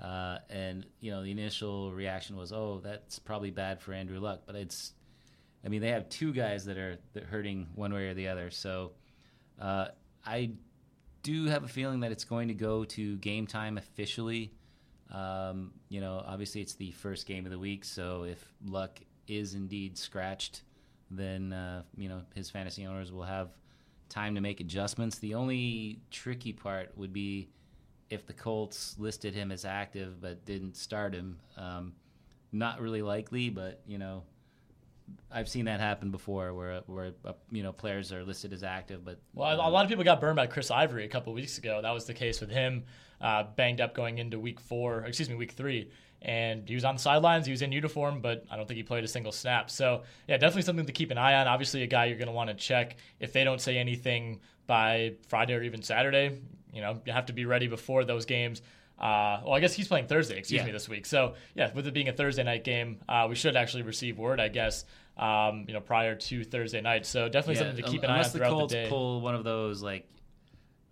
[SPEAKER 5] uh, and you know the initial reaction was, "Oh, that's probably bad for Andrew Luck." But it's, I mean, they have two guys that are that hurting one way or the other. So uh, I do have a feeling that it's going to go to game time officially. Um, you know, obviously it's the first game of the week, so if Luck is indeed scratched, then uh, you know his fantasy owners will have time to make adjustments. The only tricky part would be if the Colts listed him as active but didn't start him. Um, not really likely, but you know, I've seen that happen before, where where uh, you know players are listed as active, but
[SPEAKER 4] Well, a lot of people got burned by Chris Ivory a couple weeks ago. That was the case with him, uh, banged up going into week four, excuse me, week three. And he was on the sidelines. He was in uniform, but I don't think he played a single snap. So, yeah, definitely something to keep an eye on. Obviously, a guy you're going to want to check. If they don't say anything by Friday or even Saturday, you know, you have to be ready before those games. Uh, well, I guess he's playing Thursday, excuse
[SPEAKER 5] Yeah.
[SPEAKER 4] me, this week. So, yeah, with it being a Thursday night game, uh, we should actually receive word, I guess, um, you know, prior to Thursday night. So, definitely
[SPEAKER 5] Yeah,
[SPEAKER 4] something to keep an eye on
[SPEAKER 5] unless the Colts
[SPEAKER 4] the day.
[SPEAKER 5] pull one of those like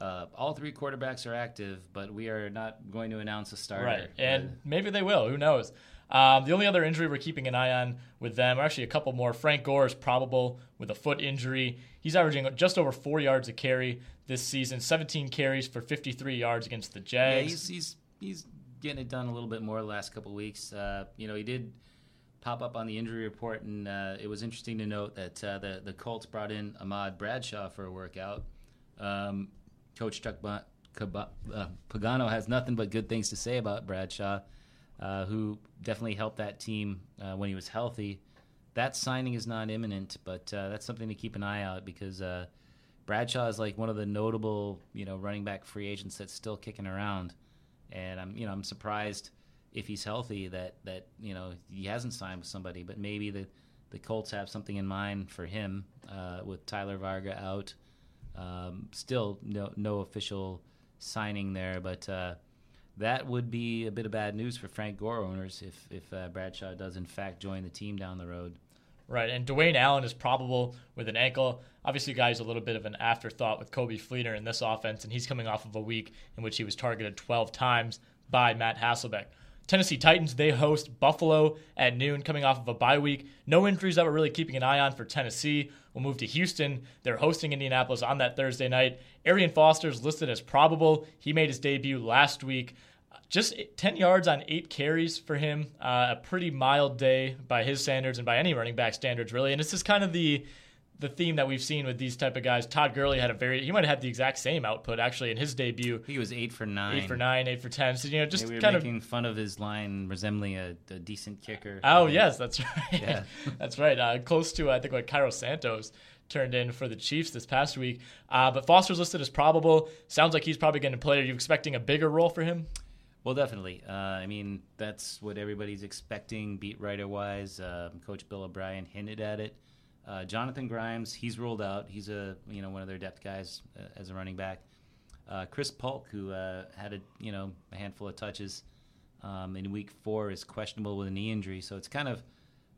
[SPEAKER 5] uh, all three quarterbacks are active, but we are not going to announce a starter.
[SPEAKER 4] Right, and maybe they will. Who knows? Um, the only other injury we're keeping an eye on with them, or actually a couple more. Frank Gore is probable with a foot injury. He's averaging just over four yards a carry this season, 17 carries for 53 yards against the
[SPEAKER 5] yeah,
[SPEAKER 4] Jags.
[SPEAKER 5] he's he's he's getting it done a little bit more the last couple weeks. Uh, you know, he did pop up on the injury report, and uh, it was interesting to note that uh, the the Colts brought in Ahmad Bradshaw for a workout. Um, Coach Chuck uh, Pagano has nothing but good things to say about Bradshaw, uh, who definitely helped that team uh, when he was healthy. That signing is not imminent, but uh, that's something to keep an eye out because uh, Bradshaw is like one of the notable, you know, running back free agents that's still kicking around, and I'm, you know, I'm surprised if he's healthy, that that you know he hasn't signed with somebody, but maybe the the Colts have something in mind for him uh, with Tyler Varga out. Um, still, no no official signing there, but uh, that would be a bit of bad news for Frank Gore owners if if uh, Bradshaw does in fact join the team down the road.
[SPEAKER 4] Right, and Dwayne Allen is probable with an ankle. Obviously, guy's a little bit of an afterthought with Coby Fleener in this offense, and he's coming off of a week in which he was targeted 12 times by Matt Hasselbeck. Tennessee Titans, they host Buffalo at noon coming off of a bye week. No injuries that we're really keeping an eye on for Tennessee. We'll move to Houston. They're hosting Indianapolis on that Thursday night. Arian Foster is listed as probable. He made his debut last week. Just 10 yards on eight carries for him. Uh, a pretty mild day by his standards and by any running back standards, really. And this is kind of the the theme that we've seen with these type of guys. Todd Gurley had a very he might have had the exact same output actually in his debut.
[SPEAKER 5] He was eight for nine,
[SPEAKER 4] eight for nine, eight for ten. So you know, just
[SPEAKER 5] yeah, we were
[SPEAKER 4] kind
[SPEAKER 5] making
[SPEAKER 4] of
[SPEAKER 5] fun of his line resembling a, a decent kicker.
[SPEAKER 4] Oh yes, that's right.
[SPEAKER 5] Yeah.
[SPEAKER 4] that's right. Uh, close to I think what Cairo Santos turned in for the Chiefs this past week. Uh, but Foster's listed as probable. Sounds like he's probably going to play. Are you expecting a bigger role for him?
[SPEAKER 5] Well, definitely. Uh, I mean, that's what everybody's expecting, beat writer wise. Um, Coach Bill O'Brien hinted at it. Uh, Jonathan Grimes, he's ruled out. He's a you know one of their depth guys uh, as a running back. Uh, Chris Polk, who uh, had a you know a handful of touches um, in week four, is questionable with a knee injury. So it's kind of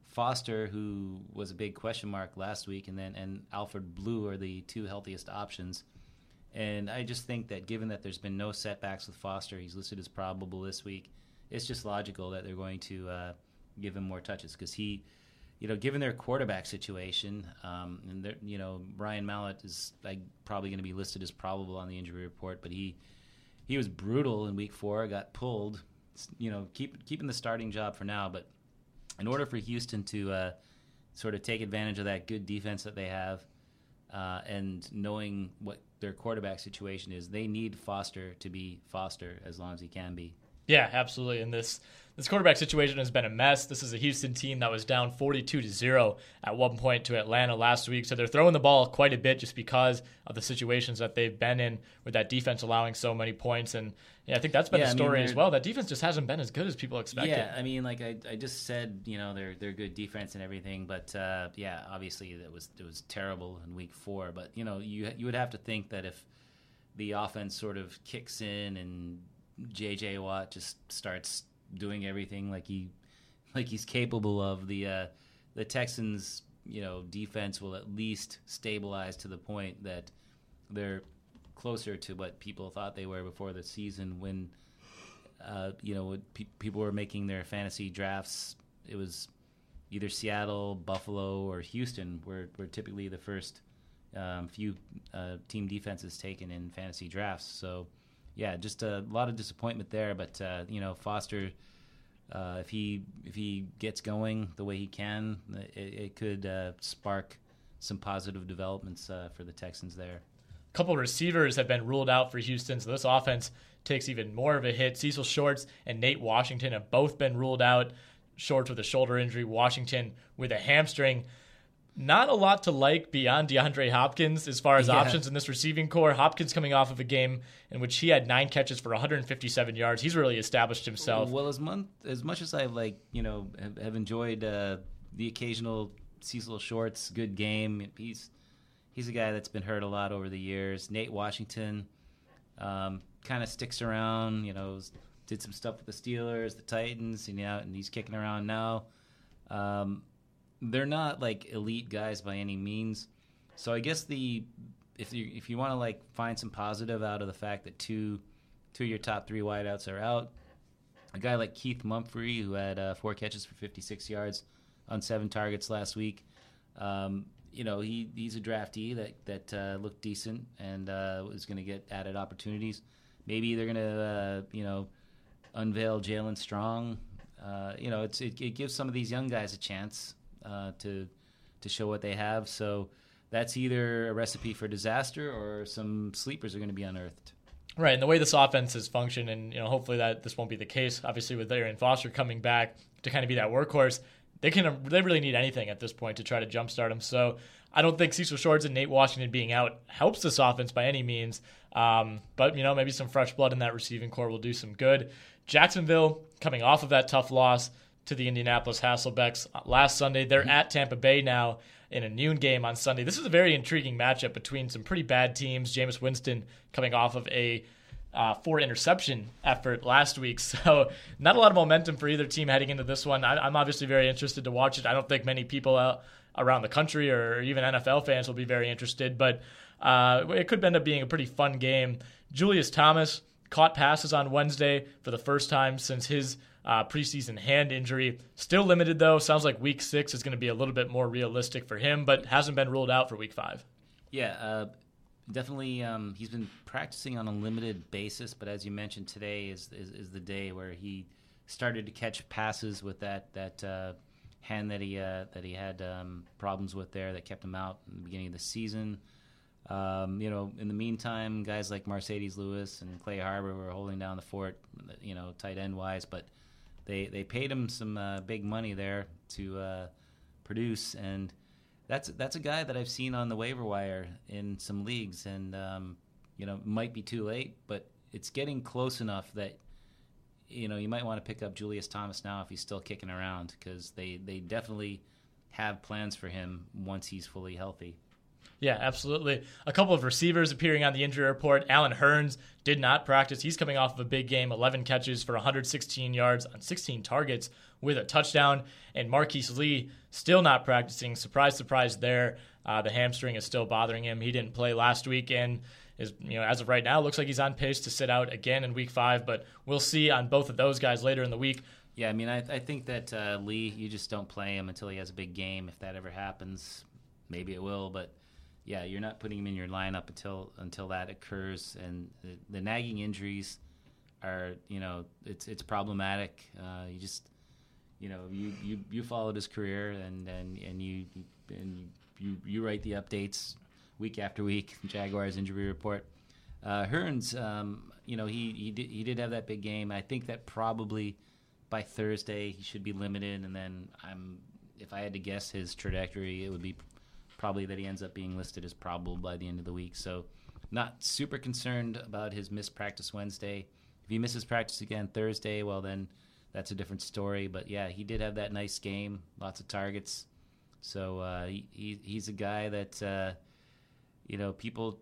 [SPEAKER 5] Foster, who was a big question mark last week, and then and Alfred Blue are the two healthiest options. And I just think that given that there's been no setbacks with Foster, he's listed as probable this week. It's just logical that they're going to uh, give him more touches because he, you know, given their quarterback situation, um, and you know, Ryan Mallett is like, probably going to be listed as probable on the injury report, but he he was brutal in week four, got pulled. You know, keep keeping the starting job for now, but in order for Houston to uh, sort of take advantage of that good defense that they have, uh, and knowing what their quarterback situation is, they need Foster to be Foster as long as he can be.
[SPEAKER 4] Yeah, absolutely. And this this quarterback situation has been a mess. This is a Houston team that was down 42 to 0 at one point to Atlanta last week. So they're throwing the ball quite a bit just because of the situations that they've been in with that defense allowing so many points. And yeah, I think that's been
[SPEAKER 5] Yeah,
[SPEAKER 4] the
[SPEAKER 5] I mean,
[SPEAKER 4] story as well. That defense just hasn't been as good as people expected.
[SPEAKER 5] Yeah, I mean, like I, I just said, you know, they're they're good defense and everything, but uh, yeah, obviously it was it was terrible in week four. But you know, you you would have to think that if the offense sort of kicks in and J.J. Watt just starts doing everything like he like he's capable of, the uh, the Texans, you know, defense will at least stabilize to the point that they're closer to what people thought they were before the season when uh, you know, pe- people were making their fantasy drafts, it was either Seattle, Buffalo, or Houston were, were typically the first um, few uh, team defenses taken in fantasy drafts. So, yeah, just a lot of disappointment there. But uh, you know, Foster, uh, if he if he gets going the way he can, it, it could uh, spark some positive developments uh, for the Texans there.
[SPEAKER 4] A couple receivers have been ruled out for Houston, so this offense takes even more of a hit. Cecil Shorts and Nate Washington have both been ruled out. Shorts with a shoulder injury, Washington with a hamstring. Not a lot to like beyond DeAndre Hopkins as far as
[SPEAKER 5] Yeah.
[SPEAKER 4] options in this receiving corps. Hopkins coming off of a game in which he had nine catches for 157 yards. He's really established himself.
[SPEAKER 5] Well, as mon- as much as I like, you know, have, have enjoyed uh, the occasional Cecil Shorts good game, he's he's a guy that's been hurt a lot over the years. Nate Washington um, kind of sticks around, you know, did some stuff with the Steelers, the Titans, and yeah, and he's kicking around now. Um, they're not like elite guys by any means. So I guess the if you if you want to like find some positive out of the fact that two two of your top three wideouts are out, a guy like Keith Mumphery who had uh, four catches for 56 yards on seven targets last week. Um, you know he he's a draftee that that uh, looked decent and uh, was going to get added opportunities. Maybe they're going to uh, you know unveil Jaelen Strong. Uh, you know it's it, it gives some of these young guys a chance uh, to to show what they have. So that's either a recipe for disaster or some sleepers are going to be unearthed.
[SPEAKER 4] Right, and the way this offense has functioned, and you know, hopefully that this won't be the case. Obviously, with Arian Foster coming back to kind of be that workhorse, they can they really need anything at this point to try to jumpstart him. So I don't think Cecil Shorts and Nate Washington being out helps this offense by any means. Um, but you know, maybe some fresh blood in that receiving corps will do some good. Jacksonville coming off of that tough loss to the Indianapolis Hasselbecks last Sunday. They're at Tampa Bay now in a noon game on Sunday. This is a very intriguing matchup between some pretty bad teams. Jameis Winston coming off of a uh, four interception effort last week. So, not a lot of momentum for either team heading into this one. I, am obviously very interested to watch it. I don't think many people out around the country or even NFL fans will be very interested, but uh, it could end up being a pretty fun game. Julius Thomas caught passes on Wednesday for the first time since his uh, preseason hand injury. Still limited, though. Sounds like week six is going to be a little bit more realistic for him, but hasn't been ruled out for week five.
[SPEAKER 5] Yeah, uh, definitely. Um, he's been practicing on a limited basis, but as you mentioned, today is, is, is the day where he started to catch passes with that that uh, hand that he uh, that he had um, problems with there that kept him out in the beginning of the season. Um, you know, in the meantime, guys like Marcedes Lewis and Clay Harbor were holding down the fort, you know, tight end wise, but they they paid him some uh, big money there to uh, produce, and that's that's a guy that I've seen on the waiver wire in some leagues, and um, you know, might be too late, but it's getting close enough that you know you might want to pick up Julius Thomas now if he's still kicking around because they they definitely have plans for him once he's fully healthy.
[SPEAKER 4] Yeah, absolutely. A couple of receivers appearing on the injury report. Allen Hurns did not practice. He's coming off of a big game 11 catches for 116 yards on 16 targets with a touchdown. And Marquise Lee still not practicing. Surprise, surprise there. Uh, the hamstring is still bothering him. He didn't play last week and is, you know, as of right now, looks like he's on pace to sit out again in week five. But we'll see on both of those guys later in the week.
[SPEAKER 5] Yeah, I mean, I, I think that uh, Lee, you just don't play him until he has a big game. If that ever happens, maybe it will. But yeah, you're not putting him in your lineup until until that occurs. And the, the nagging injuries are, you know, it's it's problematic. Uh, you just, you know, you, you, you followed his career and and, and you and you, you write the updates week after week. Jaguars injury report. Uh, Hurns, um, you know, he he did, he did have that big game. I think that probably by Thursday he should be limited, and then I'm if I had to guess his trajectory, it would be probably that he ends up being listed as probable by the end of the week. So, not super concerned about his missed practice Wednesday. If he misses practice again Thursday, well, then that's a different story. But yeah, he did have that nice game, lots of targets. So uh, he, he's a guy that uh, you know people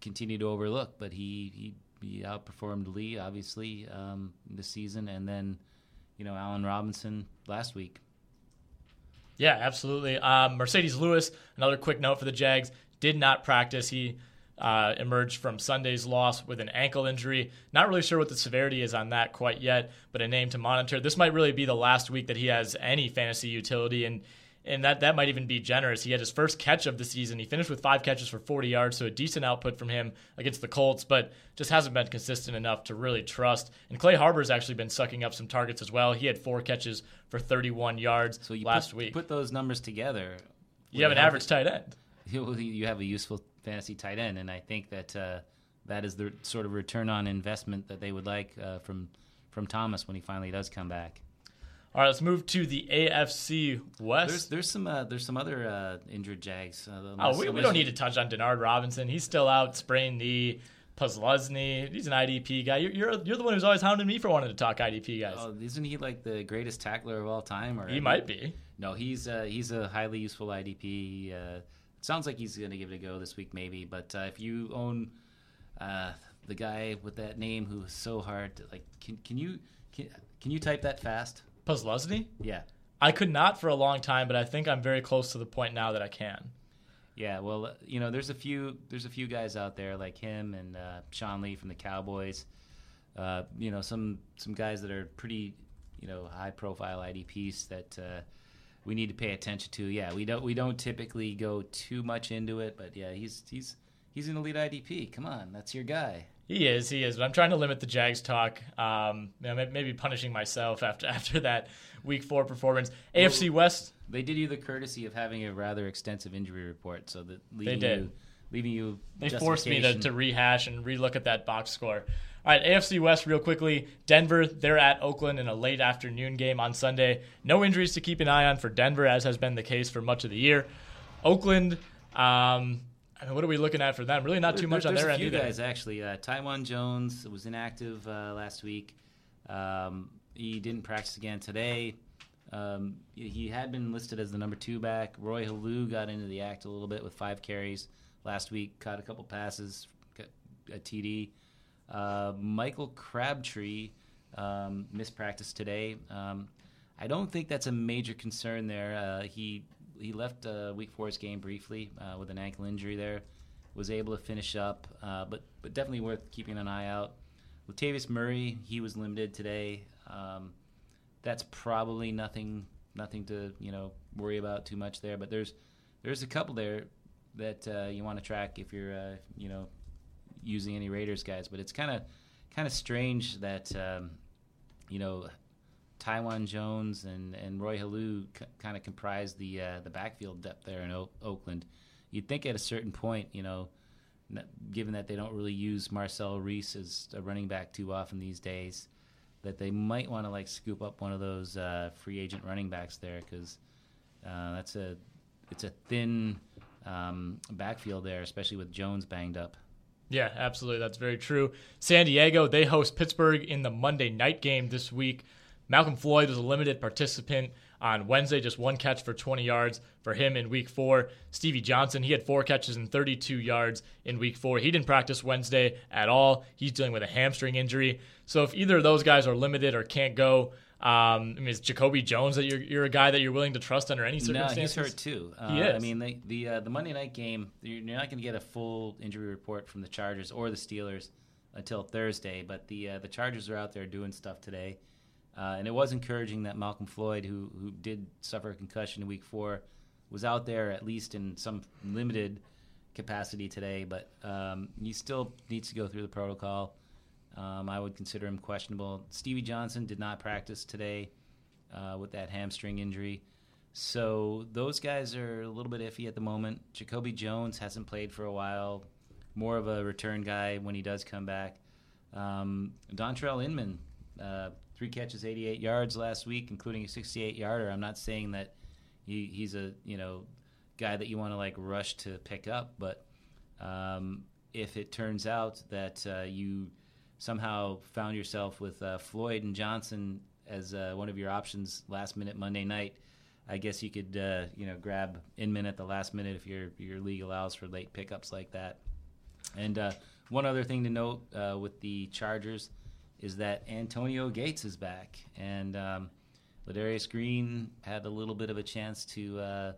[SPEAKER 5] continue to overlook, but he he, he outperformed Lee obviously um, this season, and then you know Allen Robinson last week.
[SPEAKER 4] Yeah, absolutely. Um, Marcedes Lewis, another quick note for the Jags, did not practice. He uh, emerged from Sunday's loss with an ankle injury. Not really sure what the severity is on that quite yet, but a name to monitor. This might really be the last week that he has any fantasy utility, and and that that might even be generous. He had his first catch of the season. He finished with five catches for 40 yards, so a decent output from him against the Colts, but just hasn't been consistent enough to really trust. And Clay Harbor's actually been sucking up some targets as well. He had four catches for 31 yards
[SPEAKER 5] so you
[SPEAKER 4] last
[SPEAKER 5] put,
[SPEAKER 4] week.
[SPEAKER 5] Put those numbers together.
[SPEAKER 4] You have an average tight end.
[SPEAKER 5] You, you have a useful fantasy tight end, and I think that uh, that is the sort of return on investment that they would like uh, from from Thomas when he finally does come back.
[SPEAKER 4] All right, let's move to the AFC West.
[SPEAKER 5] There's there's some uh, there's some other uh, injured Jags.
[SPEAKER 4] Uh, oh, we, we don't need to touch on Denard Robinson. He's still out, sprained knee. Posluszny, he's an IDP guy. You're, you're, you're the one who's always hounding me for wanting to talk IDP guys.
[SPEAKER 5] Oh, isn't he like the greatest tackler of all time? Or
[SPEAKER 4] he might be.
[SPEAKER 5] No, he's uh, he's a highly useful IDP. Uh, sounds like he's going to give it a go this week, maybe. But uh, if you own uh, the guy with that name who's so hard, to, like, can can you can, can you type that fast?
[SPEAKER 4] Posluszny?
[SPEAKER 5] Yeah.
[SPEAKER 4] I could not for a long time, but I think I'm very close to the point now that I can.
[SPEAKER 5] Yeah, well, uh, you know, there's a few there's a few guys out there like him and uh, Sean Lee from the Cowboys. Uh, you know, some some guys that are pretty, you know, high profile IDPs that uh, we need to pay attention to. Yeah, we don't we don't typically go too much into it, but yeah, he's he's he's an elite IDP. Come on, that's your guy.
[SPEAKER 4] He is, he is. But I'm trying to limit the Jags talk. Um, you know, maybe punishing myself after after that Week Four performance. Well, AFC West.
[SPEAKER 5] They did you the courtesy of having a rather extensive injury report, so that
[SPEAKER 4] they did.
[SPEAKER 5] You, leaving you.
[SPEAKER 4] They forced me to, to rehash and relook at that box score. All right, AFC West, real quickly. Denver, they're at Oakland in a late afternoon game on Sunday. No injuries to keep an eye on for Denver, as has been the case for much of the year. Oakland, um, Mean, what are we looking at for them? Really, not too much
[SPEAKER 5] there,
[SPEAKER 4] on their end
[SPEAKER 5] either. A few guys actually. Uh, Taiwan Jones was inactive uh, last week. Um, he didn't practice again today. Um, he had been listed as the number two back. Roy Helu got into the act a little bit with five carries last week, caught a couple passes, a TD. Uh, Michael Crabtree um, missed practice today. Um, I don't think that's a major concern there. Uh, he he left uh, Week Four's game briefly uh, with an ankle injury there. Was able to finish up, uh, but but definitely worth keeping an eye out. Latavius Murray, he was limited today. Um, that's probably nothing nothing to you know worry about too much there. But there's there's a couple there that uh, you want to track if you're uh, you know using any Raiders guys. But it's kind of kind of strange that um, you know Taiwan Jones and, and Roy Helu c- kind of comprise the uh, the backfield depth there in o- Oakland. You'd think at a certain point, you know, given that they don't really use Marcel Reece as a running back too often these days, that they might want to like scoop up one of those uh, free agent running backs there because uh, that's a it's a thin um, backfield there, especially with Jones banged up.
[SPEAKER 4] Yeah, absolutely. That's very true. San Diego, they host Pittsburgh in the Monday night game this week. Malcom Floyd was a limited participant on Wednesday, just one catch for 20 yards for him in week four. Stevie Johnson, he had four catches and 32 yards in week four. He didn't practice Wednesday at all. He's dealing with a hamstring injury. So if either of those guys are limited or can't go, um, I mean, is Jacoby Jones that you're, you're a guy that you're willing to trust under any circumstances?
[SPEAKER 5] No, he's hurt too.
[SPEAKER 4] Uh, he is.
[SPEAKER 5] I mean, the the, uh, the Monday night game, you're not going to get a full injury report from the Chargers or the Steelers until Thursday. But the uh, the Chargers are out there doing stuff today. Uh, and it was encouraging that Malcom Floyd, who who did suffer a concussion in Week Four, was out there at least in some limited capacity today. But um, he still needs to go through the protocol. Um, I would consider him questionable. Stevie Johnson did not practice today uh, with that hamstring injury. So those guys are a little bit iffy at the moment. Jacoby Jones hasn't played for a while, more of a return guy when he does come back. Um, Dontrelle Inman uh, three catches, 88 yards last week, including a 68 yarder. I'm not saying that he, he's a you know guy that you want to like rush to pick up, but um, if it turns out that uh, you somehow found yourself with uh, Floyd and Johnson as uh, one of your options last minute Monday night, I guess you could uh, you know grab Inman at the last minute if your your league allows for late pickups like that. And uh, one other thing to note uh, with the Chargers is that Antonio Gates is back, and um, Ladarius Green had a little bit of a chance to, uh,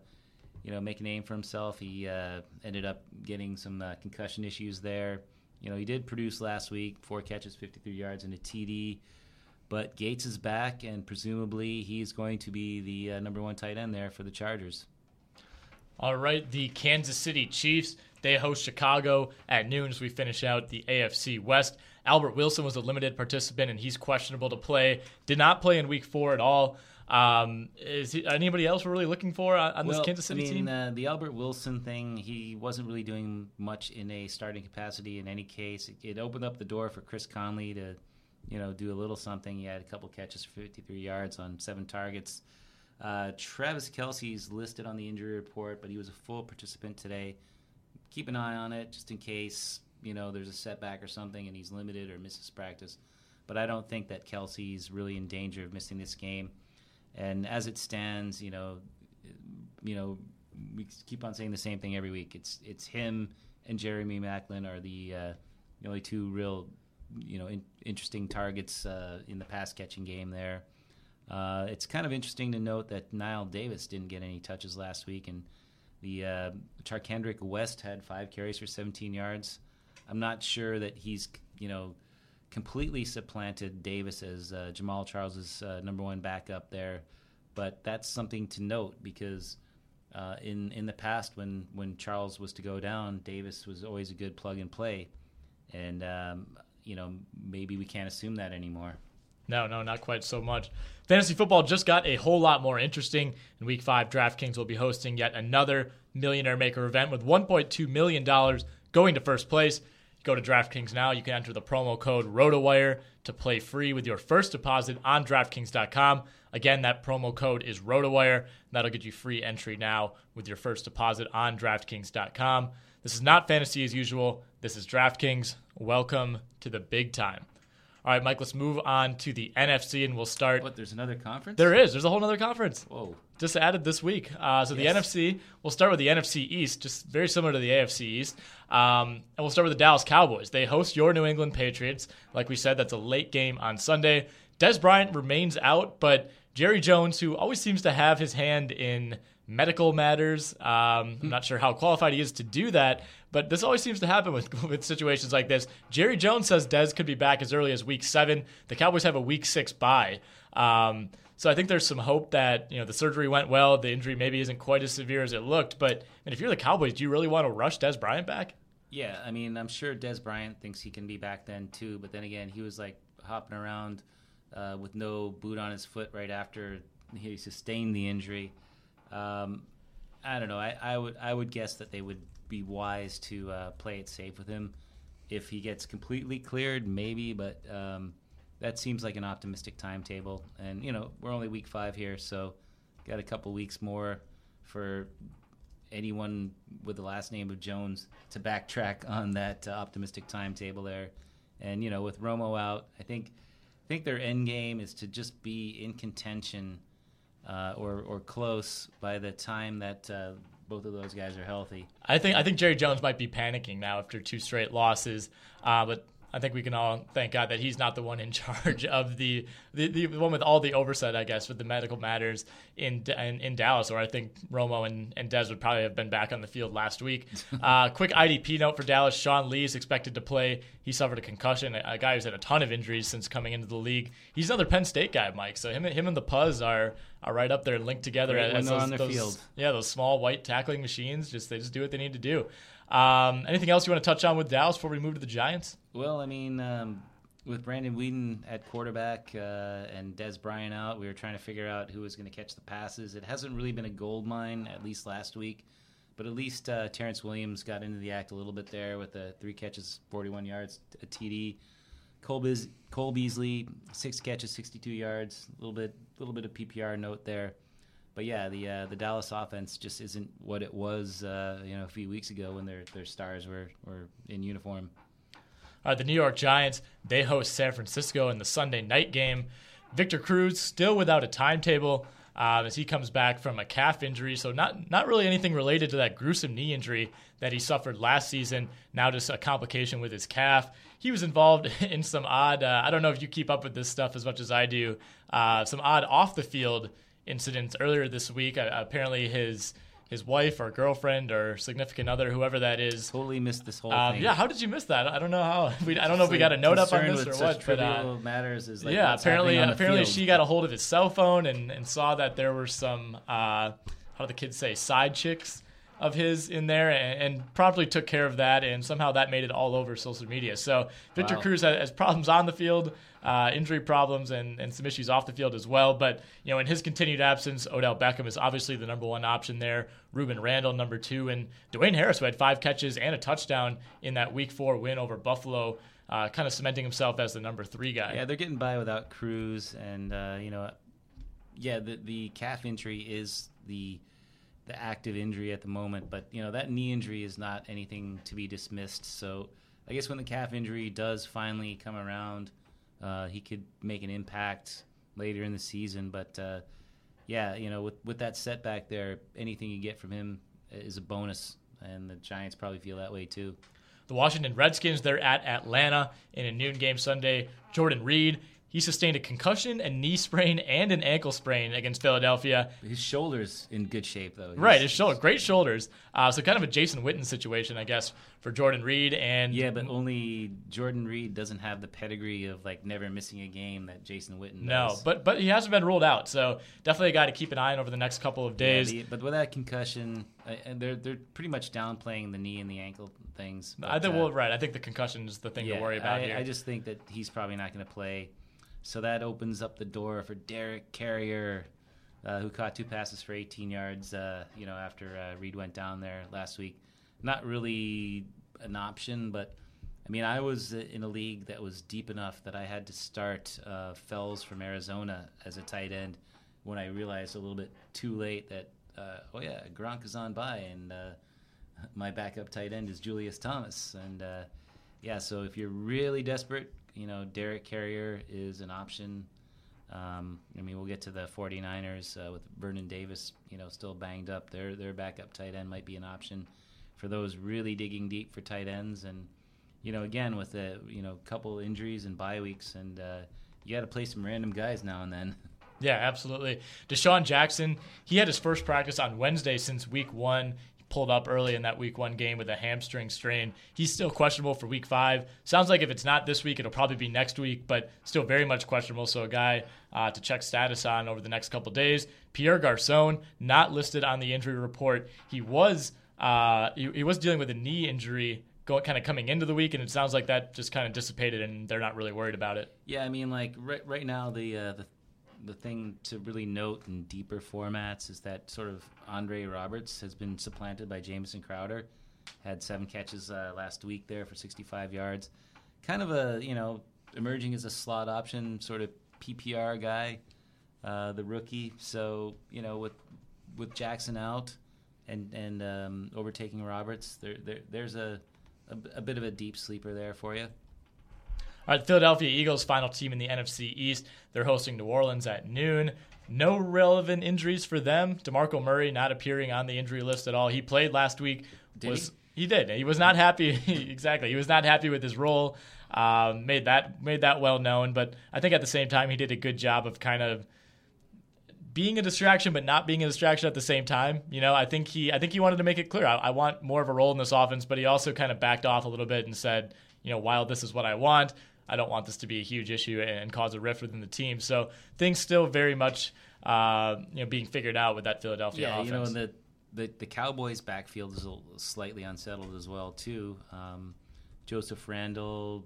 [SPEAKER 5] you know, make a name for himself. He uh, ended up getting some uh, concussion issues there. You know, he did produce last week, four catches, 53 yards, and a TD. But Gates is back, and presumably he's going to be the uh, number one tight end there for the Chargers.
[SPEAKER 4] All right, the Kansas City Chiefs they host Chicago at noon as we finish out the AFC West. Albert Wilson was a limited participant and he's questionable to play. Did not play in Week Four at all. Um, is he, anybody else we're really looking for on, on
[SPEAKER 5] well,
[SPEAKER 4] this Kansas City
[SPEAKER 5] I mean,
[SPEAKER 4] team?
[SPEAKER 5] Uh, the Albert Wilson thing, he wasn't really doing much in a starting capacity in any case. It, it, opened up the door for Chris Conley to, you know, do a little something. He had a couple catches for 53 yards on seven targets. Uh, Travis Kelce's listed on the injury report, but he was a full participant today keep an eye on it just in case you know there's a setback or something and he's limited or misses practice. But I don't think that Kelce's really in danger of missing this game. And as it stands, you know, you know, we keep on saying the same thing every week. It's it's him and Jeremy Maclin are the uh, the only two real, you know, in, interesting targets uh, in the pass catching game there. Uh, it's kind of interesting to note that Knile Davis didn't get any touches last week, and the uh, Charcandrick West had five carries for 17 yards. I'm not sure that he's you know completely supplanted Davis as uh, Jamaal Charles's uh, number one backup there, but that's something to note because uh, in in the past when when Charles was to go down, Davis was always a good plug and play, and um, you know maybe we can't assume that anymore.
[SPEAKER 4] No, no, not quite so much. Fantasy football just got a whole lot more interesting. In week five, DraftKings will be hosting yet another Millionaire Maker event with $1.2 million going to first place. Go to DraftKings now. You can enter the promo code ROTOWIRE to play free with your first deposit on DraftKings.com. Again, that promo code is ROTOWIRE. That'll get you free entry now with your first deposit on DraftKings.com. This is not fantasy as usual. This is DraftKings. Welcome to the big time. All right, Mike, let's move on to the NFC, and we'll start.
[SPEAKER 5] What? There's another conference.
[SPEAKER 4] There is. There's a whole other conference.
[SPEAKER 5] Whoa.
[SPEAKER 4] Just added this week. Uh, so
[SPEAKER 5] Yes.
[SPEAKER 4] the NFC, we'll start with the NFC East, just very similar to the AFC East. Um, and we'll start with the Dallas Cowboys. They host your New England Patriots. Like we said, that's a late game on Sunday. Dez Bryant remains out, but Jerry Jones, who always seems to have his hand in medical matters, um, I'm not sure how qualified he is to do that, but this always seems to happen with, with situations like this. Jerry Jones says Dez could be back as early as week seven. The Cowboys have a week six bye. Um, so I think there's some hope that you know the surgery went well. The injury maybe isn't quite as severe as it looked. But and if you're the Cowboys, do you really want to rush Dez Bryant back?
[SPEAKER 5] Yeah, I mean, I'm sure Dez Bryant thinks he can be back then too, but then again, he was like hopping around uh, with no boot on his foot right after he sustained the injury. Um, I don't know. I, I would I would guess that they would be wise to uh, play it safe with him. If he gets completely cleared, maybe, but um, that seems like an optimistic timetable. And you know, we're only week five here, so got a couple weeks more for anyone with the last name of Jones to backtrack on that uh, optimistic timetable there. And you know, with Romo out, I think I think their end game is to just be in contention uh, or or close by the time that uh, both of those guys are healthy.
[SPEAKER 4] I think I think Jerry Jones might be panicking now after two straight losses. Uh, but I think we can all thank God that he's not the one in charge of the, the, the one with all the oversight, I guess, with the medical matters in in, in Dallas. Or I think Romo and, and Dez would probably have been back on the field last week. Uh, quick IDP note for Dallas: Sean Lee is expected to play. He suffered a concussion. A, a guy who's had a ton of injuries since coming into the league. He's another Penn State guy, Mike. So him him and the Puzz are are right up there, linked together
[SPEAKER 5] when
[SPEAKER 4] as those,
[SPEAKER 5] on their
[SPEAKER 4] those-
[SPEAKER 5] field.
[SPEAKER 4] yeah, those small white tackling machines. Just they just do what they need to do. Um, anything else you want to touch on with Dallas before we move to the Giants?
[SPEAKER 5] Well, I mean, um, with Brandon Weeden at quarterback uh, and Dez Bryant out, we were trying to figure out who was going to catch the passes. It hasn't really been a gold mine, at least last week. But at least uh, Terrance Williams got into the act a little bit there with the three catches, 41 yards, a TD. Cole, Beas- Cole Beasley, six catches, 62 yards. A little bit, little bit of PPR note there. But yeah, the uh, the Dallas offense just isn't what it was, uh, you know, a few weeks ago when their their stars were, were in uniform.
[SPEAKER 4] Right, the New York Giants they host San Francisco in the Sunday night game. Victor Cruz still without a timetable um, as he comes back from a calf injury, so not not really anything related to that gruesome knee injury that he suffered last season. Now just a complication with his calf. He was involved in some odd. Uh, I don't know if you keep up with this stuff as much as I do. Uh, some odd off the field incidents earlier this week. Uh, apparently his his wife or girlfriend or significant other, whoever that is,
[SPEAKER 5] Totally missed this whole
[SPEAKER 4] um,
[SPEAKER 5] thing.
[SPEAKER 4] yeah, how did you miss that? I don't know how. We, I don't know if we got a note up on this or what, but uh,
[SPEAKER 5] matters as like
[SPEAKER 4] yeah, apparently,
[SPEAKER 5] happening on the
[SPEAKER 4] apparently she got a hold of his cell phone and, and saw that there were some uh, how do the kids say side chicks of his in there and, and promptly took care of that and somehow that made it all over social media. So Victor
[SPEAKER 5] Wow.
[SPEAKER 4] Cruz has, has problems on the field, uh, injury problems and, and some issues off the field as well. But you know, in his continued absence, Odell Beckham is obviously the number one option there. Rueben Randle number two, and Dwayne Harris who had five catches and a touchdown in that Week Four win over Buffalo. Uh, kind of cementing himself as the number three guy.
[SPEAKER 5] Yeah, they're getting by without Cruz, and uh, you know, yeah, the the calf injury is the the active injury at the moment, but you know that knee injury is not anything to be dismissed. So I guess when the calf injury does finally come around, uh, he could make an impact later in the season. But uh, yeah, you know, with with that setback there, anything you get from him is a bonus, and the Giants probably feel that way too.
[SPEAKER 4] The Washington Redskins, they're at Atlanta in a noon game Sunday. Jordan Reed, he sustained a concussion, a knee sprain, and an ankle sprain against Philadelphia.
[SPEAKER 5] His shoulders in good shape though.
[SPEAKER 4] Right, his shoulder, great shoulders. Uh, so kind of a Jason Witten situation, I guess, for Jordan Reed. And
[SPEAKER 5] Yeah, but only Jordan Reed doesn't have the pedigree of like never missing a game that Jason Witten
[SPEAKER 4] no,
[SPEAKER 5] does.
[SPEAKER 4] but but he hasn't been ruled out. So definitely a guy to keep an eye on over the next couple of
[SPEAKER 5] Yeah,
[SPEAKER 4] days.
[SPEAKER 5] the- but with that concussion, uh, and they're they're pretty much downplaying the knee and the ankle things.
[SPEAKER 4] I think
[SPEAKER 5] uh,
[SPEAKER 4] well, right. I think the concussion is the thing
[SPEAKER 5] yeah,
[SPEAKER 4] to worry about
[SPEAKER 5] I,
[SPEAKER 4] here.
[SPEAKER 5] I just think that he's probably not going to play, so that opens up the door for Derek Carrier, uh, who caught two passes for 18 yards. Uh, you know, after uh, Reed went down there last week, not really an option, but. I mean, I was in a league that was deep enough that I had to start uh, Fells from Arizona as a tight end when I realized a little bit too late that, uh, oh yeah, Gronk is on by, and uh, my backup tight end is Julius Thomas. And uh, yeah, so if you're really desperate, you know, Derek Carrier is an option. Um, I mean, we'll get to the 49ers uh, with Vernon Davis, you know, still banged up. Their their backup tight end might be an option for those really digging deep for tight ends. And you know, again with the you know couple injuries and bye weeks, and uh, you got to play some random guys now and then.
[SPEAKER 4] Yeah, absolutely. DeSean Jackson, he had his first practice on Wednesday since week one pulled up early in that week one game with a hamstring strain. He's still questionable for week five. Sounds like if it's not this week, it'll probably be next week, but still very much questionable. So a guy uh, to check status on over the next couple days. Pierre Garcon, not listed on the injury report. He was uh, he, he was dealing with a knee injury Go, kind of coming into the week, and it sounds like that just kind of dissipated, and they're not really worried about it.
[SPEAKER 5] Yeah, I mean, like right, right now, the uh, the the thing to really note in deeper formats is that sort of Andre Roberts has been supplanted by Jamison Crowder. Had seven catches uh, last week there for 65 yards. Kind of a, you know, emerging as a slot option, sort of PPR guy, uh, the rookie. So, you know, with with Jackson out and and um, overtaking Roberts, there, there there's a, a, a bit of a deep sleeper there for you.
[SPEAKER 4] All right, Philadelphia Eagles, final team in the NFC East. They're hosting New Orleans at noon. No relevant injuries for them. DeMarco Murray not appearing on the injury list at all. He played last week.
[SPEAKER 5] Did
[SPEAKER 4] was
[SPEAKER 5] he?
[SPEAKER 4] he did. He was not happy. exactly. He was not happy with his role. Um, made that made that well known. But I think at the same time he did a good job of kind of being a distraction, but not being a distraction at the same time. You know, I think he I think he wanted to make it clear I, I want more of a role in this offense, but he also kind of backed off a little bit and said, you know, while this is what I want, I don't want this to be a huge issue and cause a rift within the team. So things still very much uh, you know being figured out with that Philadelphia
[SPEAKER 5] yeah,
[SPEAKER 4] offense.
[SPEAKER 5] you know, and the, the the Cowboys' backfield is a slightly unsettled as well too. Um, Joseph Randle,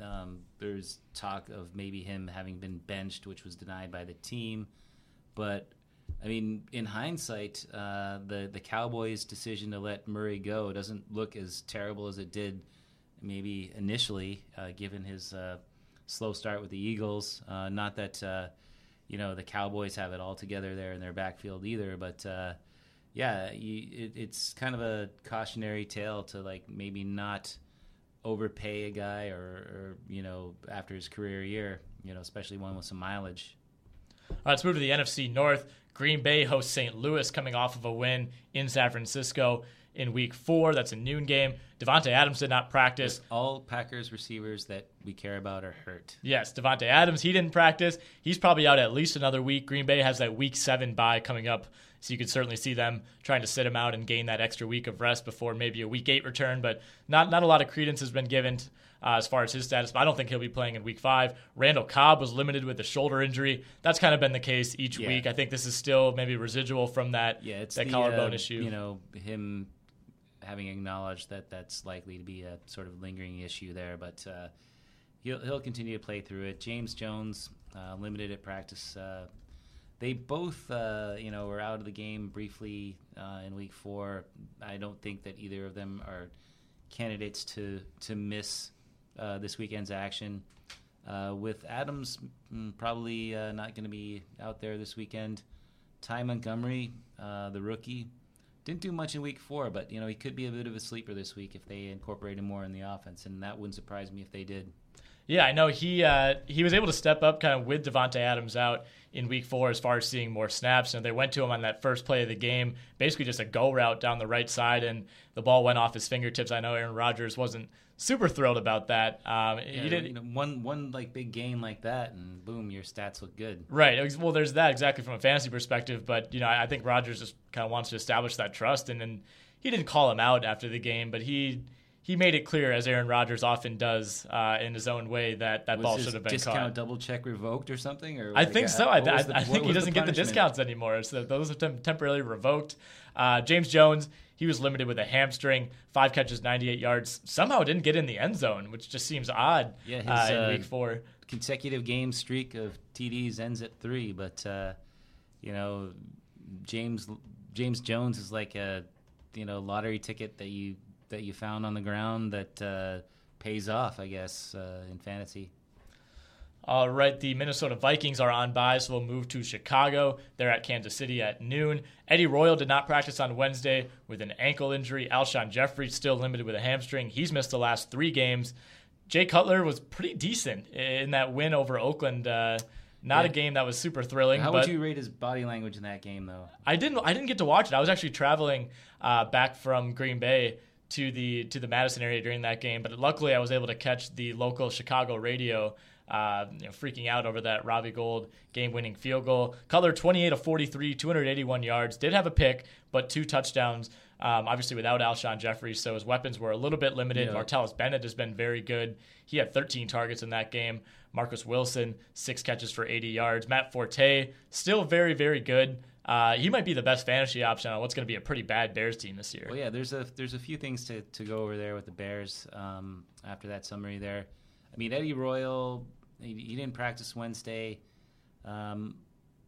[SPEAKER 5] um, there's talk of maybe him having been benched, which was denied by the team. But I mean, in hindsight, uh, the the Cowboys' decision to let Murray go doesn't look as terrible as it did maybe initially, uh, given his uh, slow start with the Eagles. Uh, not that uh, you know the Cowboys have it all together there in their backfield either, but uh, yeah, you, it, it's kind of a cautionary tale to like maybe not overpay a guy or, or you know after his career year, you know, especially one with some mileage.
[SPEAKER 4] All right, let's move to the NFC North. Green Bay hosts St. Louis coming off of a win in San Francisco in week four. That's a noon game. Davante Adams did not practice.
[SPEAKER 5] All Packers receivers that we care about are hurt.
[SPEAKER 4] Yes, Davante Adams, he didn't practice. He's probably out at least another week. Green Bay has that week seven bye coming up. So you could certainly see them trying to sit him out and gain that extra week of rest before maybe a week eight return. But not not a lot of credence has been given uh, as far as his status. But I don't think he'll be playing in week five. Randall Cobb was limited with a shoulder injury. That's kind of been the case each
[SPEAKER 5] Yeah.
[SPEAKER 4] week. I think this is still maybe residual from that
[SPEAKER 5] Yeah, it's
[SPEAKER 4] that
[SPEAKER 5] the,
[SPEAKER 4] collarbone
[SPEAKER 5] uh,
[SPEAKER 4] issue.
[SPEAKER 5] You know, him having acknowledged that that's likely to be a sort of lingering issue there, but uh, he'll he'll continue to play through it. James Jones uh, limited at practice. Uh, they both, uh, you know, were out of the game briefly uh, in week four. I don't think that either of them are candidates to to miss this weekend's action. With Adams mm, probably not going to be out there this weekend. Ty Montgomery, the rookie, didn't do much in week four, but you know he could be a bit of a sleeper this week if they incorporate him more in the offense, and that wouldn't surprise me if they did.
[SPEAKER 4] Yeah, I know he uh, he was able to step up kind of with Davante Adams out in week four as far as seeing more snaps. And they went to him on that first play of the game, basically just a go route down the right side, and the ball went off his fingertips. I know Aaron Rodgers wasn't super thrilled about that. Um,
[SPEAKER 5] Yeah,
[SPEAKER 4] he did
[SPEAKER 5] you know, one one like big gain like that, and boom, your stats look good.
[SPEAKER 4] Right. Well, there's that exactly from a fantasy perspective, but you know, I I think Rodgers just kind of wants to establish that trust, and then he didn't call him out after the game, but he he made it clear, as Aaron Rodgers often does uh, in his own way, that that
[SPEAKER 5] Was
[SPEAKER 4] ball should have been
[SPEAKER 5] discount
[SPEAKER 4] caught.
[SPEAKER 5] double check revoked or something? Or
[SPEAKER 4] I
[SPEAKER 5] like,
[SPEAKER 4] think so. I, I,
[SPEAKER 5] the-
[SPEAKER 4] I think he doesn't get the discounts anymore. So those are tem- temporarily revoked. Uh, James Jones, he was limited with a hamstring, five catches, 98 yards. Somehow didn't get in the end zone, which just seems odd
[SPEAKER 5] Yeah, his,
[SPEAKER 4] uh, in
[SPEAKER 5] uh,
[SPEAKER 4] week four.
[SPEAKER 5] consecutive game streak of TDs ends at three, but uh, you know James James Jones is like a you know lottery ticket that you that you found on the ground that uh, pays off, I guess, uh, in fantasy.
[SPEAKER 4] All right, the Minnesota Vikings are on bye, so we'll move to Chicago. They're at Kansas City at noon. Eddie Royal did not practice on Wednesday with an ankle injury. Alshon Jeffery still limited with a hamstring. He's missed the last three games. Jay Cutler was pretty decent in that win over Oakland. Uh, not
[SPEAKER 5] Yeah.
[SPEAKER 4] a game that was super thrilling.
[SPEAKER 5] How would you rate his body language in that game, though?
[SPEAKER 4] I didn't. I didn't get to watch it. I was actually traveling uh, back from Green Bay to the to the Madison area during that game. But luckily, I was able to catch the local Chicago radio. Uh, you know, freaking out over that Robbie Gould game-winning field goal. Color 28 of 43, 281 yards. Did have a pick, but two touchdowns. Um, obviously, without Alshon Jeffery, so his weapons were a little bit limited.
[SPEAKER 5] Yeah.
[SPEAKER 4] Martellus Bennett has been very good. He had 13 targets in that game. Marquess Wilson, six catches for 80 yards. Matt Forte, still very, very good. Uh, he might be the best fantasy option on what's going to be a pretty bad Bears team this year.
[SPEAKER 5] Well, yeah, there's a there's a few things to, to go over there with the Bears um, after that summary there. I mean, Eddie Royal, he, he didn't practice Wednesday. Um,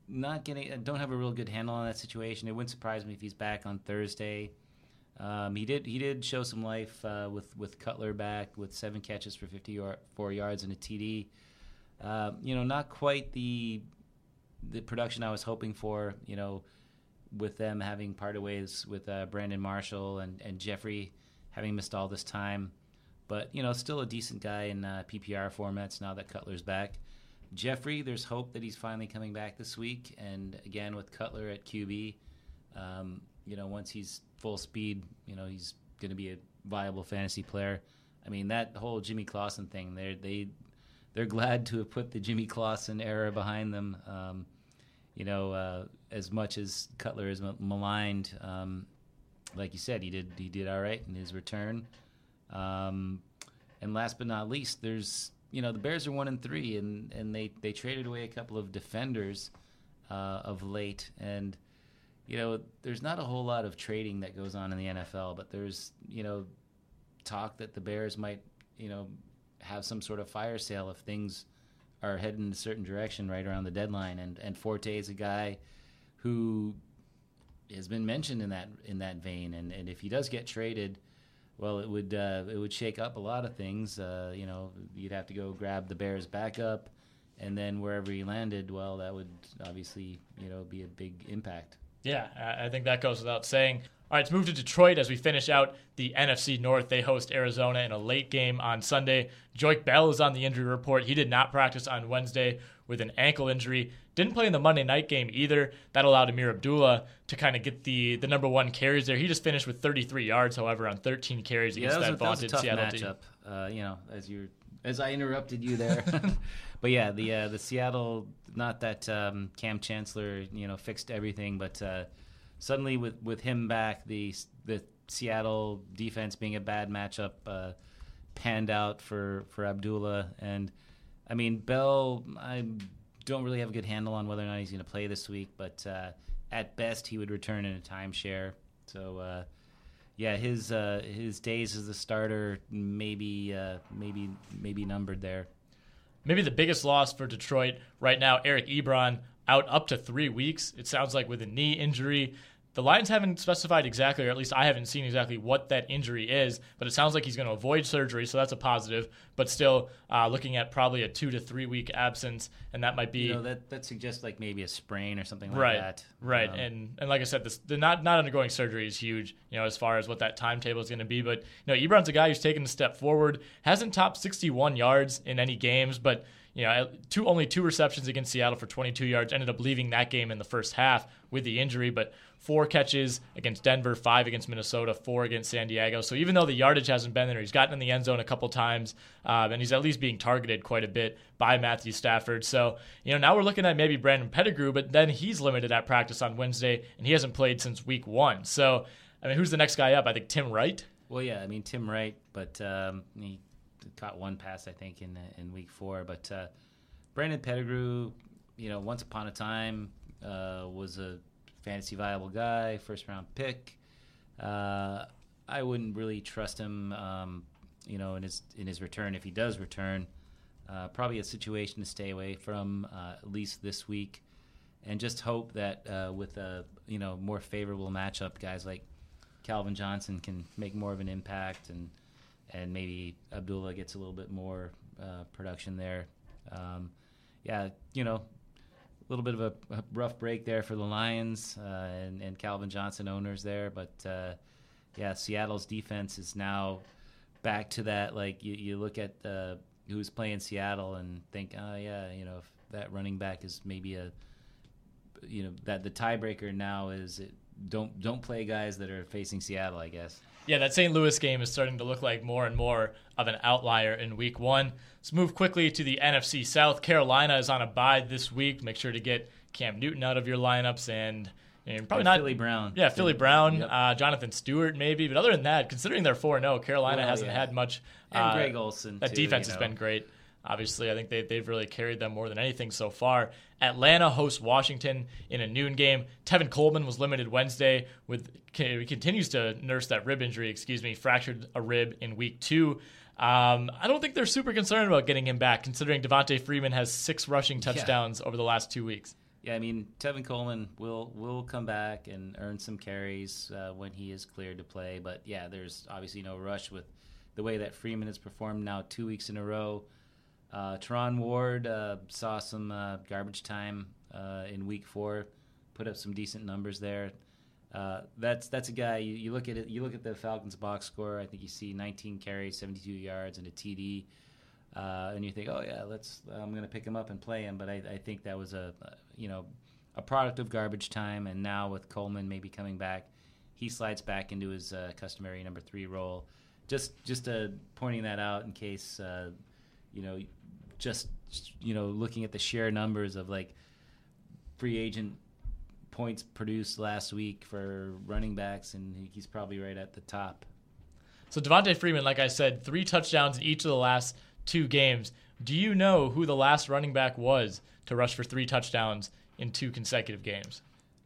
[SPEAKER 5] not getting, I don't have a real good handle on that situation. It wouldn't surprise me if he's back on Thursday. Um, he did he did show some life uh, with with Cutler back with seven catches for 54 yards and a TD. Uh, you know, not quite the the production I was hoping for. You know, with them having parted ways with uh, Brandon Marshall and, and Jeffery having missed all this time. But, you know, still a decent guy in uh, PPR formats now that Cutler's back. Jeffery, there's hope that he's finally coming back this week. And again, with Cutler at QB, um, you know, once he's full speed, you know, he's going to be a viable fantasy player. I mean, that whole Jimmy Clausen thing, they, they're glad to have put the Jimmy Clausen era behind them. Um, you know, uh, as much as Cutler is maligned, um, like you said, he did he did all right in his return. Um, and last but not least, there's you know the Bears are one and three, and and they they traded away a couple of defenders uh, of late, and you know there's not a whole lot of trading that goes on in the NFL, but there's you know talk that the Bears might you know have some sort of fire sale if things are heading in a certain direction right around the deadline. And and Forte is a guy who has been mentioned in that in that vein. And and if he does get traded, well, it would uh, it would shake up a lot of things. Uh, you know, you'd have to go grab the Bears backup, and then wherever he landed, well, that would obviously you know be a big impact.
[SPEAKER 4] Yeah, I I think that goes without saying. All right, let's move to Detroit as we finish out the NFC North. They host Arizona in a late game on Sunday. Joique Bell is on the injury report. He did not practice on Wednesday with an ankle injury. Didn't play in the Monday night game either. That allowed Ameer Abdullah to kind of get the, the number one carries there. He just finished with 33 yards, however, on 13 carries
[SPEAKER 5] Yeah,
[SPEAKER 4] against
[SPEAKER 5] that
[SPEAKER 4] that,
[SPEAKER 5] that was a
[SPEAKER 4] vaunted
[SPEAKER 5] tough
[SPEAKER 4] Seattle team.
[SPEAKER 5] matchup. Uh, you know, as you as I interrupted you there, but yeah, the uh, the Seattle. Not that um, Kam Chancellor, you know, fixed everything, but uh, suddenly with with him back, the the Seattle defense being a bad matchup uh, panned out for for Abdullah, and I mean Bell. I don't really have a good handle on whether or not he's going to play this week, but uh, at best he would return in a timeshare. So. Uh, yeah, his uh, his days as a starter maybe uh, maybe maybe numbered there.
[SPEAKER 4] Maybe the biggest loss for Detroit right now, Eric Ebron out up to three weeks. It sounds like with a knee injury. The Lions haven't specified exactly, or at least I haven't seen exactly what that injury is, but it sounds like he's going to avoid surgery, so that's a positive. But still, uh, looking at probably a two to three week absence, and that might be
[SPEAKER 5] You know that that suggests like maybe a sprain or something like
[SPEAKER 4] right,
[SPEAKER 5] that.
[SPEAKER 4] right.
[SPEAKER 5] Um,
[SPEAKER 4] and and like I said, this the not not undergoing surgery is huge. You know, as far as what that timetable is going to be. But you know, Ebron's a guy who's taken a step forward. Hasn't topped 61 yards in any games, but you know, two only two receptions against Seattle for 22 yards. Ended up leaving that game in the first half with the injury, but four catches against Denver, five against Minnesota, four against San Diego. So even though the yardage hasn't been there, he's gotten in the end zone a couple times, um, and he's at least being targeted quite a bit by Matthew Stafford. So you know now we're looking at maybe Brandon Pettigrew, but then he's limited at practice on Wednesday, and he hasn't played since week one. So I mean, who's the next guy up? I think Tim Wright.
[SPEAKER 5] Well, yeah, I mean Tim Wright, but um, he caught one pass I think in in week four. But uh, Brandon Pettigrew, you know, once upon a time uh, was a fantasy viable guy, first round pick. Uh, I wouldn't really trust him, um, you know, in his in his return if he does return. Uh, probably a situation to stay away from uh, at least this week, and just hope that uh, with a you know more favorable matchup, guys like Calvin Johnson can make more of an impact, and and maybe Abdullah gets a little bit more uh, production there. Um, yeah, you know, a little bit of a, a rough break there for the Lions uh, and, and Calvin Johnson owners there, but uh, yeah, Seattle's defense is now back to that. Like you, you look at uh, who's playing Seattle and think, oh yeah, you know, if that running back is maybe a, you know, that the tiebreaker now is it, don't don't play guys that are facing Seattle. I guess.
[SPEAKER 4] Yeah, that St. Louis game is starting to look like more and more of an outlier in week one. Let's move quickly to the NFC South. Carolina is on a bye this week. Make sure to get Cam Newton out of your lineups and. and probably not
[SPEAKER 5] Philly Brown.
[SPEAKER 4] Yeah, Philly Brown,
[SPEAKER 5] Yep.
[SPEAKER 4] uh, Jonathan Stewart, maybe. But other than that, considering they're 4 0, Carolina
[SPEAKER 5] Well,
[SPEAKER 4] hasn't
[SPEAKER 5] yeah.
[SPEAKER 4] had much.
[SPEAKER 5] And
[SPEAKER 4] uh,
[SPEAKER 5] Greg Olsen,
[SPEAKER 4] That
[SPEAKER 5] too,
[SPEAKER 4] defense
[SPEAKER 5] you
[SPEAKER 4] has been great. Obviously, I think they, they've really carried them more than anything so far. Atlanta hosts Washington in a noon game. Tevin Coleman was limited Wednesday with he continues to nurse that rib injury. Excuse me, fractured a rib in week two. Um, I don't think they're super concerned about getting him back, considering Devonta Freeman has six rushing touchdowns over the last two weeks.
[SPEAKER 5] Yeah, I mean Tevin Coleman will will come back and earn some carries uh, when he is cleared to play. But yeah, there's obviously no rush with the way that Freeman has performed now two weeks in a row. Uh, Terron Ward uh, saw some uh, garbage time uh, in week four, put up some decent numbers there. Uh, that's that's a guy you, you look at it. You look at the Falcons box score. I think you see 19 carries, 72 yards, and a TD. Uh, and you think, oh yeah, let's. I'm going to pick him up and play him. But I, I think that was a, you know, a product of garbage time. And now with Coleman maybe coming back, he slides back into his customary number three role. Just just pointing that out in case, you know, just you know, looking at the sheer numbers of like free agent points produced last week for running backs, and he's probably right at the top.
[SPEAKER 4] So Devonta Freeman, like I said, three touchdowns in each of the last two games. Do you know who the last running back was to rush for three touchdowns in two consecutive games?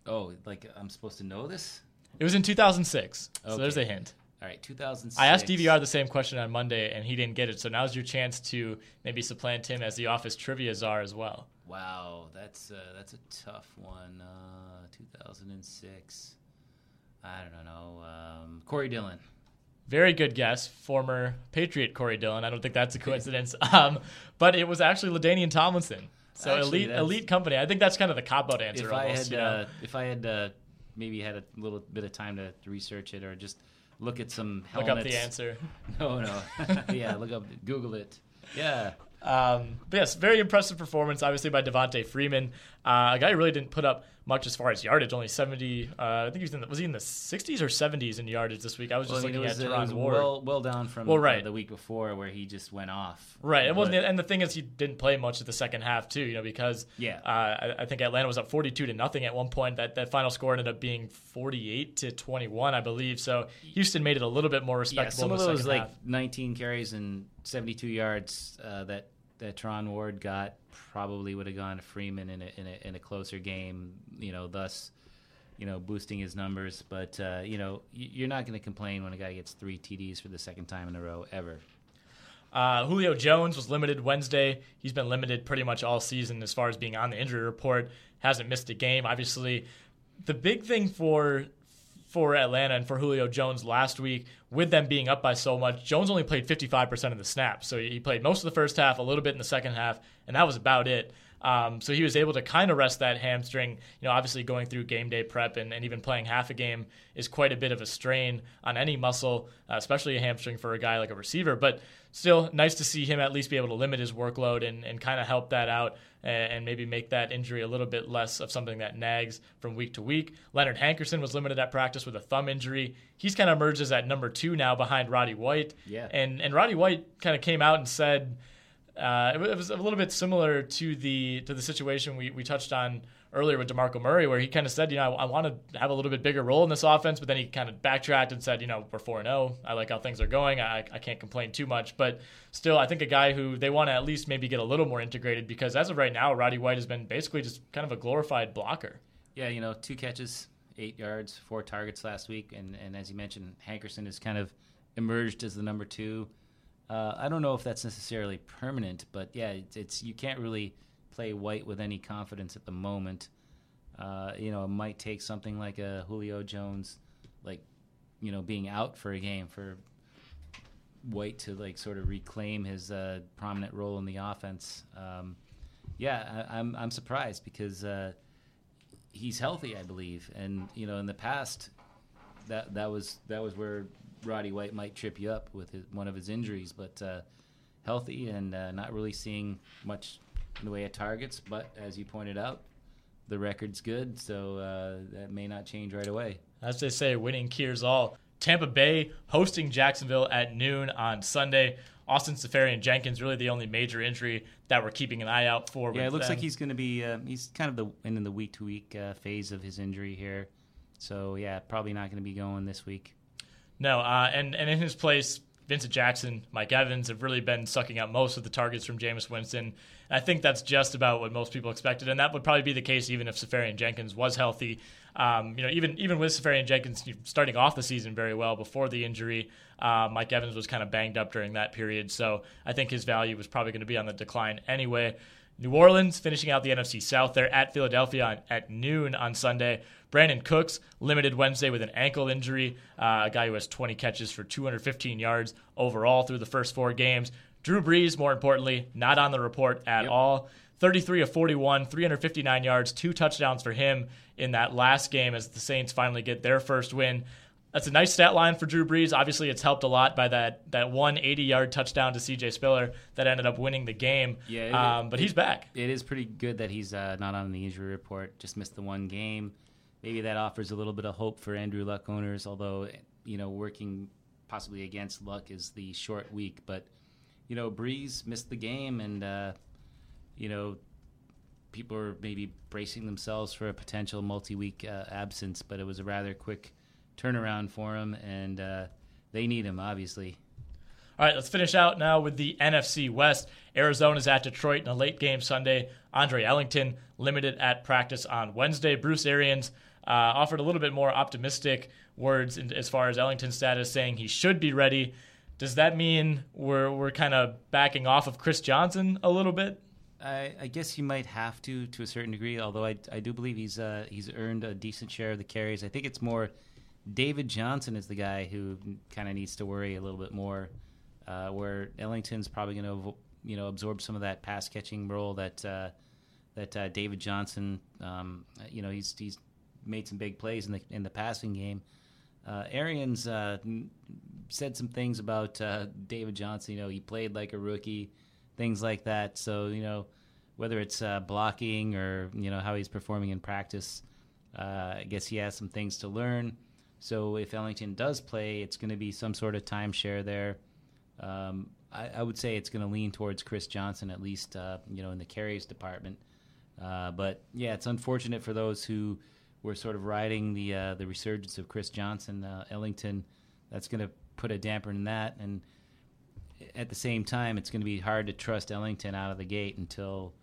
[SPEAKER 5] Oh, like I'm supposed to know this?
[SPEAKER 4] It was in 2006. So there's a hint.
[SPEAKER 5] All right, 2006.
[SPEAKER 4] I asked DVR the same question on Monday, and he didn't get it. So now's your chance to maybe supplant him as the office trivia czar as well.
[SPEAKER 5] Wow, that's uh, that's a tough one. Uh, 2006. I don't know. Um, Corey Dillon.
[SPEAKER 4] Very good guess, former Patriot Corey Dillon. I don't think that's a coincidence. Um, but it was actually LaDainian Tomlinson. So
[SPEAKER 5] Actually,
[SPEAKER 4] elite, elite company. I think that's kind of the cop out answer.
[SPEAKER 5] If I had
[SPEAKER 4] you know?
[SPEAKER 5] uh, if I had uh, maybe had a little bit of time to research it or just look at some
[SPEAKER 4] look
[SPEAKER 5] helmets.
[SPEAKER 4] up the answer.
[SPEAKER 5] No, no. yeah, look up, Google it. Yeah.
[SPEAKER 4] Um, but yes, very impressive performance, obviously by Devonta Freeman, uh, a guy who really didn't put up much as far as yardage, only seventy. Uh, I think he was in the, was he in the sixties or seventies in yardage this week? I was
[SPEAKER 5] Well,
[SPEAKER 4] just looking
[SPEAKER 5] was,
[SPEAKER 4] at
[SPEAKER 5] Terron
[SPEAKER 4] Ward.
[SPEAKER 5] well, well down from
[SPEAKER 4] Well,
[SPEAKER 5] uh,
[SPEAKER 4] right.
[SPEAKER 5] the week before where he just went off.
[SPEAKER 4] Right, and, well, and the thing is, he didn't play much of the second half too. You know, because
[SPEAKER 5] Yeah.
[SPEAKER 4] uh, I, I think Atlanta was up forty-two to nothing at one point. That that final score ended up being forty-eight to twenty-one, I believe. So Houston made it a little bit more
[SPEAKER 5] yeah,
[SPEAKER 4] respectable.
[SPEAKER 5] some
[SPEAKER 4] in
[SPEAKER 5] of those like
[SPEAKER 4] half.
[SPEAKER 5] 19 carries and 72 yards uh, that that Terron Ward got probably would have gone to Freeman in a, in a in a closer game. You know, thus you know boosting his numbers. But uh, you know, you're not going to complain when a guy gets three TDs for the second time in a row ever.
[SPEAKER 4] Uh, Julio Jones was limited Wednesday. He's been limited pretty much all season as far as being on the injury report. Hasn't missed a game. Obviously, the big thing for for Atlanta and for Julio Jones last week, with them being up by so much, Jones only played 55% of the snaps. So he played most of the first half, a little bit in the second half, and that was about it. Um, so he was able to kind of rest that hamstring. You know, obviously going through game day prep and, and even playing half a game is quite a bit of a strain on any muscle, uh, especially a hamstring for a guy like a receiver. But still, nice to see him at least be able to limit his workload and, and kind of help that out and, and maybe make that injury a little bit less of something that nags from week to week. Leonard Hankerson was limited at practice with a thumb injury. He's kind of emerged as at number two now behind Roddy White.
[SPEAKER 5] Yeah.
[SPEAKER 4] And and Roddy White kind of came out and said uh, it, it was a little bit similar to the to the situation we, we touched on earlier with DeMarco Murray, where he kind of said, you know, I, I want to have a little bit bigger role in this offense, but then he kind of backtracked and said, you know, we're 4 0. I like how things are going. I, I can't complain too much, but still, I think a guy who they want to at least maybe get a little more integrated because as of right now, Roddy White has been basically just kind of a glorified blocker.
[SPEAKER 5] Yeah, you know, two catches, eight yards, four targets last week, and and as you mentioned, Hankerson has kind of emerged as the number two. Uh, I don't know if that's necessarily permanent, but yeah, it's, it's you can't really play White with any confidence at the moment. Uh, you know, it might take something like a Julio Jones, like you know, being out for a game for White to like sort of reclaim his uh, prominent role in the offense. Um, yeah, I, I'm I'm surprised because. Uh, he's healthy, I believe, and you know in the past that that was that was where Roddy White might trip you up with his, one of his injuries, but uh, healthy and uh, not really seeing much in the way of targets. But as you pointed out, the record's good, so uh, that may not change right away.
[SPEAKER 4] As they say, winning cures all. Tampa Bay hosting Jacksonville at noon on Sunday. Austin Seferian-Jenkins really the only major injury that we're keeping an eye out for.
[SPEAKER 5] Yeah, it looks
[SPEAKER 4] them.
[SPEAKER 5] like he's going to be. Uh, he's kind of the in the week to week phase of his injury here. So yeah, probably not going to be going this week.
[SPEAKER 4] No, uh, and and in his place, Vincent Jackson, Mike Evans have really been sucking up most of the targets from Jameis Winston. I think that's just about what most people expected, and that would probably be the case even if Seferian-Jenkins was healthy. Um, you know, even even with Seferian-Jenkins starting off the season very well before the injury, uh, Mike Evans was kind of banged up during that period. So I think his value was probably going to be on the decline anyway. New Orleans finishing out the NFC South. They're at Philadelphia on, at noon on Sunday. Brandin Cooks limited Wednesday with an ankle injury. Uh, a guy who has 20 catches for 215 yards overall through the first four games. Drew Brees, more importantly, not on the report at yep. all. 33 of 41, 359 yards, two touchdowns for him in that last game as the Saints finally get their first win. That's a nice stat line for Drew Brees. Obviously, it's helped a lot by that that one 80 yard touchdown to C.J. Spiller that ended up winning the game. Yeah, um, but
[SPEAKER 5] it,
[SPEAKER 4] he's back.
[SPEAKER 5] It is pretty good that he's uh, not on the injury report. Just missed the one game. Maybe that offers a little bit of hope for Andrew Luck owners. Although you know, working possibly against Luck is the short week. But you know, Brees missed the game, and uh, you know, people are maybe bracing themselves for a potential multi-week uh, absence. But it was a rather quick turnaround for him, and uh, they need him, obviously.
[SPEAKER 4] All right, let's finish out now with the NFC West. Arizona's at Detroit in a late game Sunday. Andre Ellington limited at practice on Wednesday. Bruce Arians uh, offered a little bit more optimistic words in, as far as Ellington's status, saying he should be ready. Does that mean we're we're kind of backing off of Chris Johnson a little bit?
[SPEAKER 5] I, I, guess you might have to to a certain degree. Although I, I do believe he's uh, he's earned a decent share of the carries. I think it's more David Johnson is the guy who kind of needs to worry a little bit more, uh, where Ellington's probably going to you know absorb some of that pass catching role that uh, that uh, David Johnson, um, you know, he's he's made some big plays in the in the passing game. Uh, Arians uh, said some things about uh, David Johnson. You know, he played like a rookie, things like that. So you know, whether it's blocking or you know how he's performing in practice, I guess he has some things to learn. So if Ellington does play, it's going to be some sort of timeshare there. Um, I, I, would say it's going to lean towards Chris Johnson, at least uh, you know in the carries department. Uh, but yeah, it's unfortunate for those who were sort of riding the uh, the resurgence of Chris Johnson, uh, Ellington. That's going to put a damper in that, and at the same time, it's going to be hard to trust Ellington out of the gate until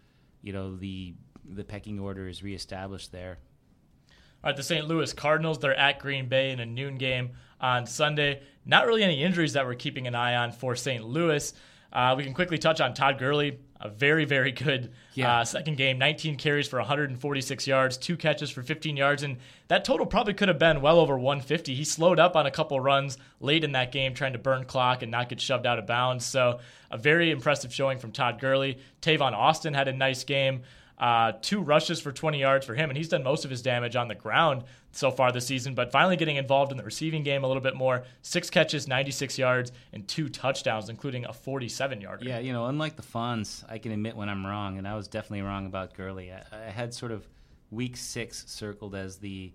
[SPEAKER 5] you know the the pecking order is reestablished there.
[SPEAKER 4] All right, the St. Louis Cardinals, they're at Green Bay in a noon game on Sunday. Not really any injuries that we're keeping an eye on for St. Louis. Uh, we can quickly touch on Todd Gurley, a very, very good yeah. uh, second game. 19 carries for 146 yards, two catches for 15 yards, and that total probably could have been well over 150. He slowed up on a couple runs late in that game, trying to burn clock and not get shoved out of bounds. So, a very impressive showing from Todd Gurley. Tavon Austin had a nice game. Uh, two rushes for 20 yards for him, and he's done most of his damage on the ground so far this season, but finally getting involved in the receiving game a little bit more. Six catches, 96 yards, and two touchdowns, including a 47 yarder.
[SPEAKER 5] Yeah, you know, unlike the Fonz, I can admit when I'm wrong, and I was definitely wrong about Gurley. I, I had sort of week six circled as the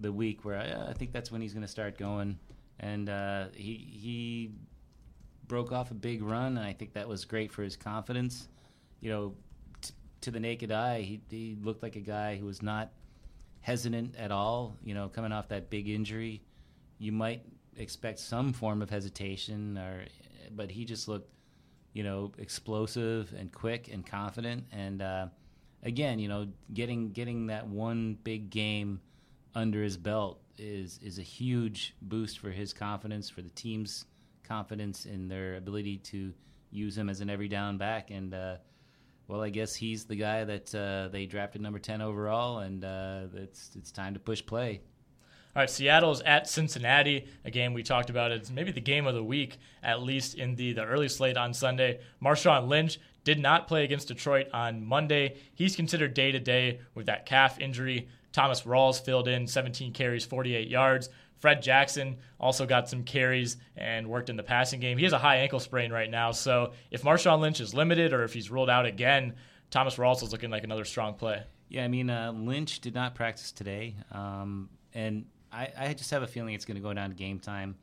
[SPEAKER 5] the week where I, I think that's when he's going to start going, and uh, he he broke off a big run, and I think that was great for his confidence. You know, to the naked eye, he, he looked like a guy who was not hesitant at all. You know, coming off that big injury, you might expect some form of hesitation, or but he just looked, you know, explosive and quick and confident. And uh, again, you know, getting getting that one big game under his belt is is a huge boost for his confidence, for the team's confidence in their ability to use him as an every down back. And uh, well, I guess he's the guy that uh, they drafted number ten overall, and uh, it's it's time to push play.
[SPEAKER 4] All right, Seattle's at Cincinnati, a game we talked about. It's maybe the game of the week, at least in the, the early slate on Sunday. Marshawn Lynch did not play against Detroit on Monday. He's considered day to day with that calf injury. Thomas Rawls filled in 17 carries, 48 yards Fred Jackson also got some carries and worked in the passing game. He has a high ankle sprain right now, so if Marshawn Lynch is limited or if he's ruled out again, Thomas Rawls is looking like another strong play.
[SPEAKER 5] Yeah, I mean uh, Lynch did not practice today, um, and I, I, just have a feeling it's going to go down to game time,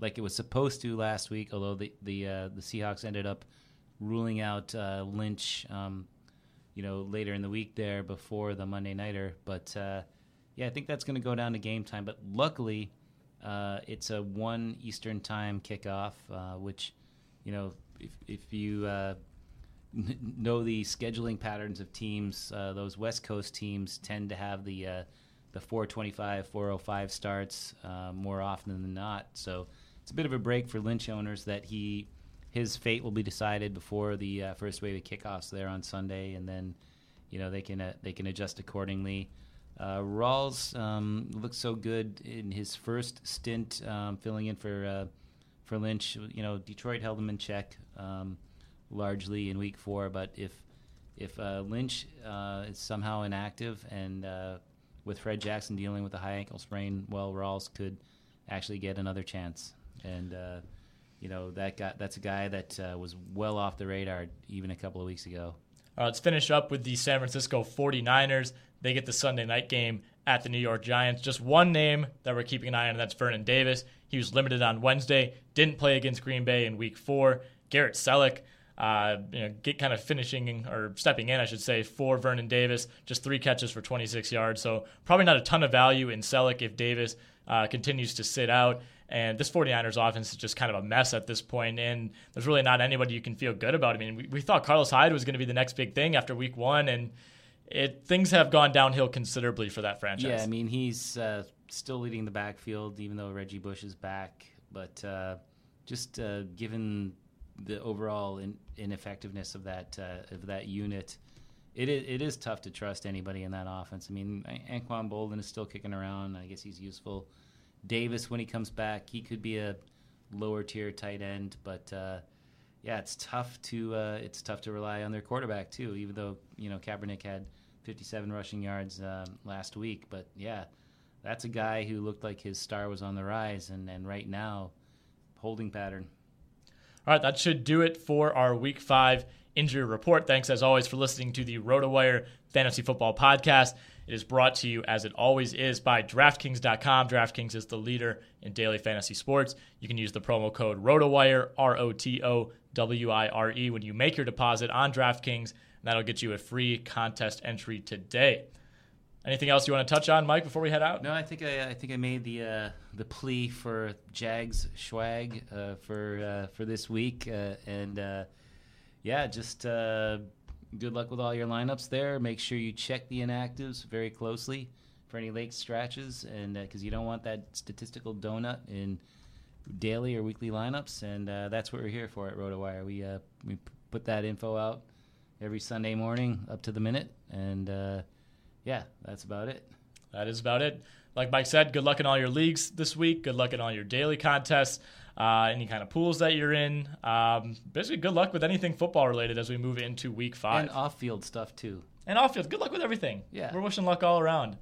[SPEAKER 5] like it was supposed to last week. Although the the uh, the Seahawks ended up ruling out uh, Lynch, um, you know, later in the week there before the Monday nighter. But uh, yeah, I think that's going to go down to game time. But luckily, uh, it's a one Eastern time kickoff, uh, which you know if if you know the scheduling patterns of teams. Uh, those West Coast teams tend to have the uh, the 425, 405 starts uh, more often than not. So it's a bit of a break for Lynch owners that he his fate will be decided before the uh, first wave of kickoffs there on Sunday, and then you know they can uh, they can adjust accordingly. Uh, Rawls um, looks so good in his first stint um, filling in for for Lynch. You know, Detroit held him in check. Um, largely in week four. But if if uh, Lynch uh, is somehow inactive and uh, with Fred Jackson dealing with a high ankle sprain, well, Rawls could actually get another chance. And uh, you know that guy, that's a guy that uh, was well off the radar even a couple of weeks ago.
[SPEAKER 4] Uh, let's finish up with the San Francisco 49ers. They get the Sunday night game at the New York Giants. Just one name that we're keeping an eye on, and that's Vernon Davis. He was limited on Wednesday, didn't play against Green Bay in week four. Garrett Celek uh, you know, get kind of finishing or stepping in, I should say, for Vernon Davis. Just three catches for 26 yards. So probably not a ton of value in Celek if Davis uh, continues to sit out. And this 49ers offense is just kind of a mess at this point, and there's really not anybody you can feel good about. I mean, we, we thought Carlos Hyde was going to be the next big thing after week one, and it things have gone downhill considerably for that franchise.
[SPEAKER 5] Yeah, I mean, he's uh, still leading the backfield, even though Reggie Bush is back. But uh, just uh, given the overall in, ineffectiveness of that uh, of that unit, it is, it is tough to trust anybody in that offense. I mean, Anquan Boldin is still kicking around. I guess he's useful. Davis, when he comes back, he could be a lower tier tight end, but uh, yeah, it's tough to uh, it's tough to rely on their quarterback too. Even though you know Kaepernick had 57 rushing yards um, last week, but yeah, that's a guy who looked like his star was on the rise, and and right now, holding pattern.
[SPEAKER 4] All right, that should do it for our week five injury report. Thanks, as always, for listening to the RotoWire Fantasy Football Podcast. It is brought to you, as it always is, by DraftKings.com. DraftKings is the leader in daily fantasy sports. You can use the promo code RotoWire, R O T O W I R E, when you make your deposit on DraftKings. That'll get you a free contest entry today. Anything else you want to touch on, Mike, before we head out?
[SPEAKER 5] No, I think I, I think I made the uh, the plea for Jags swag uh, for uh, for this week, uh, and uh, yeah, just uh, good luck with all your lineups there. Make sure you check the inactives very closely for any late scratches, and because you don't want that statistical donut in daily or weekly lineups, and that's what we're here for at RotoWire. We we put that info out every Sunday morning up to the minute, and yeah, that's about it.
[SPEAKER 4] That is about it. Like Mike said, good luck in all your leagues this week. Good luck in all your daily contests, uh, any kind of pools that you're in. Um, basically, good luck with anything football related as we move into week five.
[SPEAKER 5] And off field stuff, too.
[SPEAKER 4] And off field. Good luck with everything.
[SPEAKER 5] Yeah.
[SPEAKER 4] We're wishing luck all around.